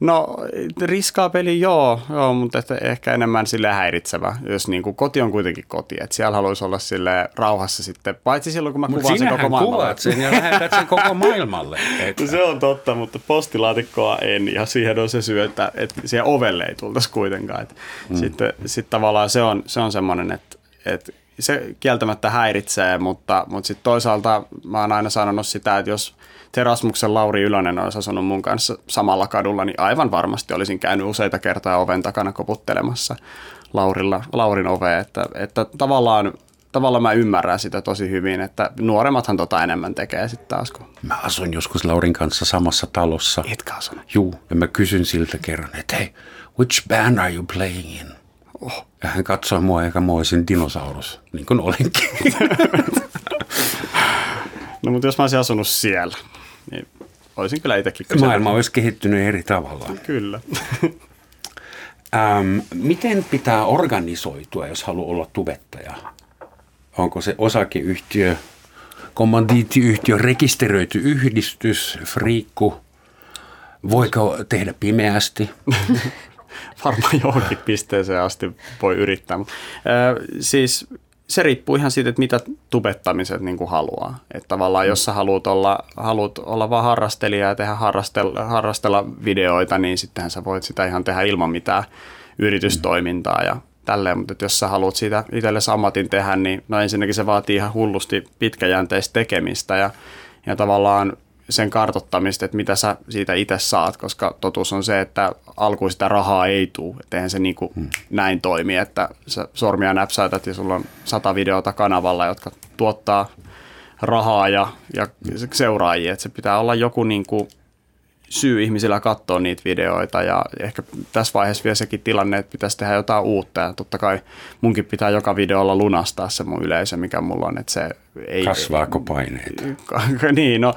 No riskaa peli joo, joo mutta että ehkä enemmän sille häiritsevä, jos niin kuin koti on kuitenkin koti. Että siellä haluaisi olla sille rauhassa sitten, paitsi silloin kun mä Mut kuvaan sen koko maailmalle. kuvaat sen ja lähetät sen koko maailmalle. Et, No se on totta, mutta postilaatikkoa en ja siihen on se syy, että, että siihen ovelle ei tultaisi kuitenkaan. Että mm. Sitten sit tavallaan se on, se on semmoinen, että, että se kieltämättä häiritsee, mutta, mutta sitten toisaalta mä oon aina sanonut sitä, että jos Terasmuksen Lauri Ylönen olisi asunut mun kanssa samalla kadulla, niin aivan varmasti olisin käynyt useita kertaa oven takana koputtelemassa Laurilla, Laurin oveen, että, että tavallaan tavallaan mä ymmärrän sitä tosi hyvin, että nuoremmathan tota enemmän tekee sitten taas. Kun... Mä asuin joskus Laurin kanssa samassa talossa. Etkä asunut. Juu, ja mä kysyn siltä kerran, että hei, which band are you playing in? Oh. Ja hän katsoi mua eikä mä olisin dinosaurus, niin kuin olenkin. No mutta jos mä olisin asunut siellä, niin olisin kyllä itsekin kysynyt. Maailma olisi kehittynyt eri tavalla. Kyllä. Ähm, miten pitää organisoitua, jos haluaa olla tubettaja? Onko se osakeyhtiö, kommandiittiyhtiö, rekisteröity yhdistys, friikku? Voiko tehdä pimeästi? Varmaan johonkin pisteeseen asti voi yrittää. Mutta, äh, siis se riippuu ihan siitä, että mitä tubettamiset niin kuin haluaa. Että tavallaan jos sä haluat olla, haluat olla vaan harrastelija ja tehdä harrastella, harrastella videoita, niin sittenhän sä voit sitä ihan tehdä ilman mitään yritystoimintaa ja tälleen. Mutta jos sä haluat siitä itsellesi ammatin tehdä, niin no ensinnäkin se vaatii ihan hullusti pitkäjänteistä tekemistä ja, ja tavallaan sen kartottamista, että mitä sä siitä itse saat, koska totuus on se, että alkuun sitä rahaa ei tule. Että eihän se niin kuin hmm. näin toimi, että sä sormia näpsäytät ja sulla on sata videota kanavalla, jotka tuottaa rahaa ja, ja seuraajia. Että se pitää olla joku niin kuin syy ihmisillä katsoa niitä videoita ja ehkä tässä vaiheessa vielä sekin tilanne, että pitäisi tehdä jotain uutta ja totta kai munkin pitää joka videolla lunastaa se mun yleisö, mikä mulla on, että se ei... Kasvaako paineita? niin, no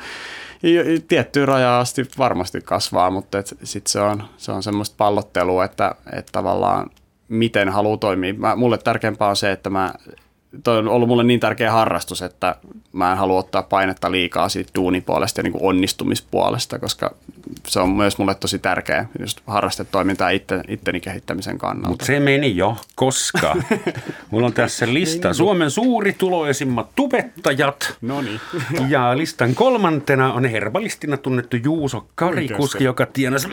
tiettyyn rajaan asti varmasti kasvaa, mutta sitten se on, se on semmoista pallottelua, että, että tavallaan miten haluaa toimia. Mä, mulle tärkeämpää on se, että mä toi on ollut mulle niin tärkeä harrastus, että mä en halua ottaa painetta liikaa siitä duunipuolesta ja niin kuin onnistumispuolesta, koska se on myös mulle tosi tärkeä just harrastetoimintaa itte, itteni kehittämisen kannalta. Mutta se meni jo, koska mulla on tässä lista Suomen suurituloisimmat tubettajat. No niin. Ja listan kolmantena on herbalistina tunnettu Juuso Karikuski, joka tienasi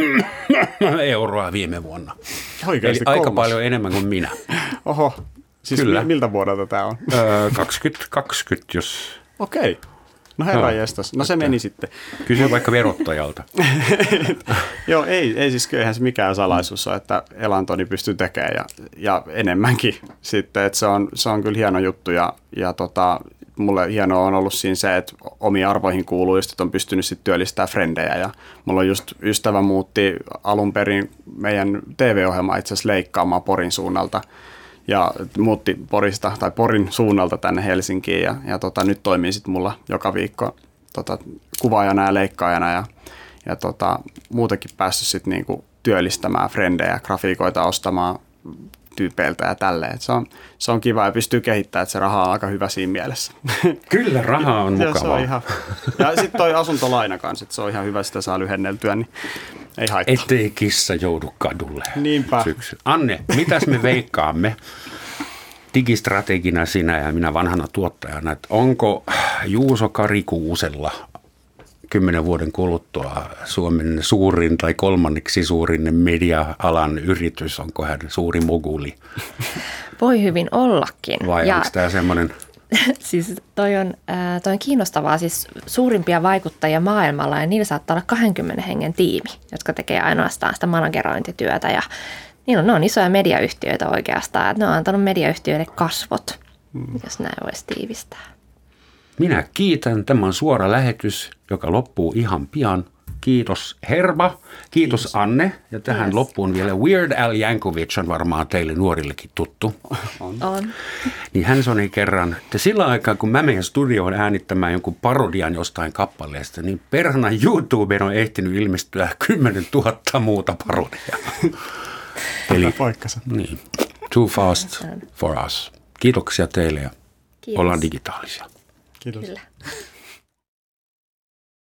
euroa viime vuonna. Oikeasti Eli aika kolmas. paljon enemmän kuin minä. Oho, siis Kyllä. Miltä vuodelta tämä on? Öö, 2020, jos Okei. No herra jestas. No se meni sitten. kysyy vaikka verottajalta. Joo, ei, ei siis eihän se mikään salaisuus ole, että elantoni pystyy tekemään ja, ja enemmänkin sitten, että se on, se on kyllä hieno juttu ja, ja tota, mulle hienoa on ollut siinä se, että omiin arvoihin kuuluu just, että on pystynyt sitten työllistämään frendejä ja mulla on just ystävä muutti alun perin meidän TV-ohjelma itse asiassa leikkaamaan Porin suunnalta ja muutti Porista tai Porin suunnalta tänne Helsinkiin ja, ja tota, nyt toimii sitten mulla joka viikko tota, kuvaajana ja leikkaajana ja, ja tota, muutenkin päässyt sitten niinku työllistämään frendejä, grafiikoita ostamaan tyypeiltä ja tälleen. Et se, on, se on kiva ja pystyy kehittämään, että se raha on aika hyvä siinä mielessä. Kyllä, raha on ja, se mukavaa. on ihan, ja sitten toi asuntolaina kanssa, että se on ihan hyvä, sitä saa lyhenneltyä, niin ei haittaa. Ettei kissa joudu kadulle. Niinpä. Syksy. Anne, mitäs me veikkaamme digistrategina sinä ja minä vanhana tuottajana, että onko Juuso Karikuusella kymmenen vuoden kuluttua Suomen suurin tai kolmanneksi suurin media-alan yritys, onko hän suuri moguli Voi hyvin ollakin. vai ja onko tämä semmoinen, siis toi on, äh, toi on kiinnostavaa, siis suurimpia vaikuttajia maailmalla ja niillä saattaa olla 20 hengen tiimi, jotka tekee ainoastaan sitä managerointityötä ja niin on, ne on isoja mediayhtiöitä oikeastaan, että ne on antanut mediayhtiöille kasvot, mm. jos näin voisi tiivistää. Minä kiitän, tämä on suora lähetys, joka loppuu ihan pian. Kiitos Herba, kiitos, kiitos. Anne ja tähän Yes. loppuun vielä Weird Al Yankovic on varmaan teille nuorillekin tuttu. On. Niin hän sanoi kerran, että sillä aikaa kun mä menen studioon äänittämään jonkun parodian jostain kappaleesta, niin perhana YouTubeen on ehtinyt ilmestyä 10 000 muuta parodiaa. Eli paikkansa. niin, too fast for us. Kiitoksia teille ja Kiitos. ollaan digitaalisia. Kiitos. Kyllä.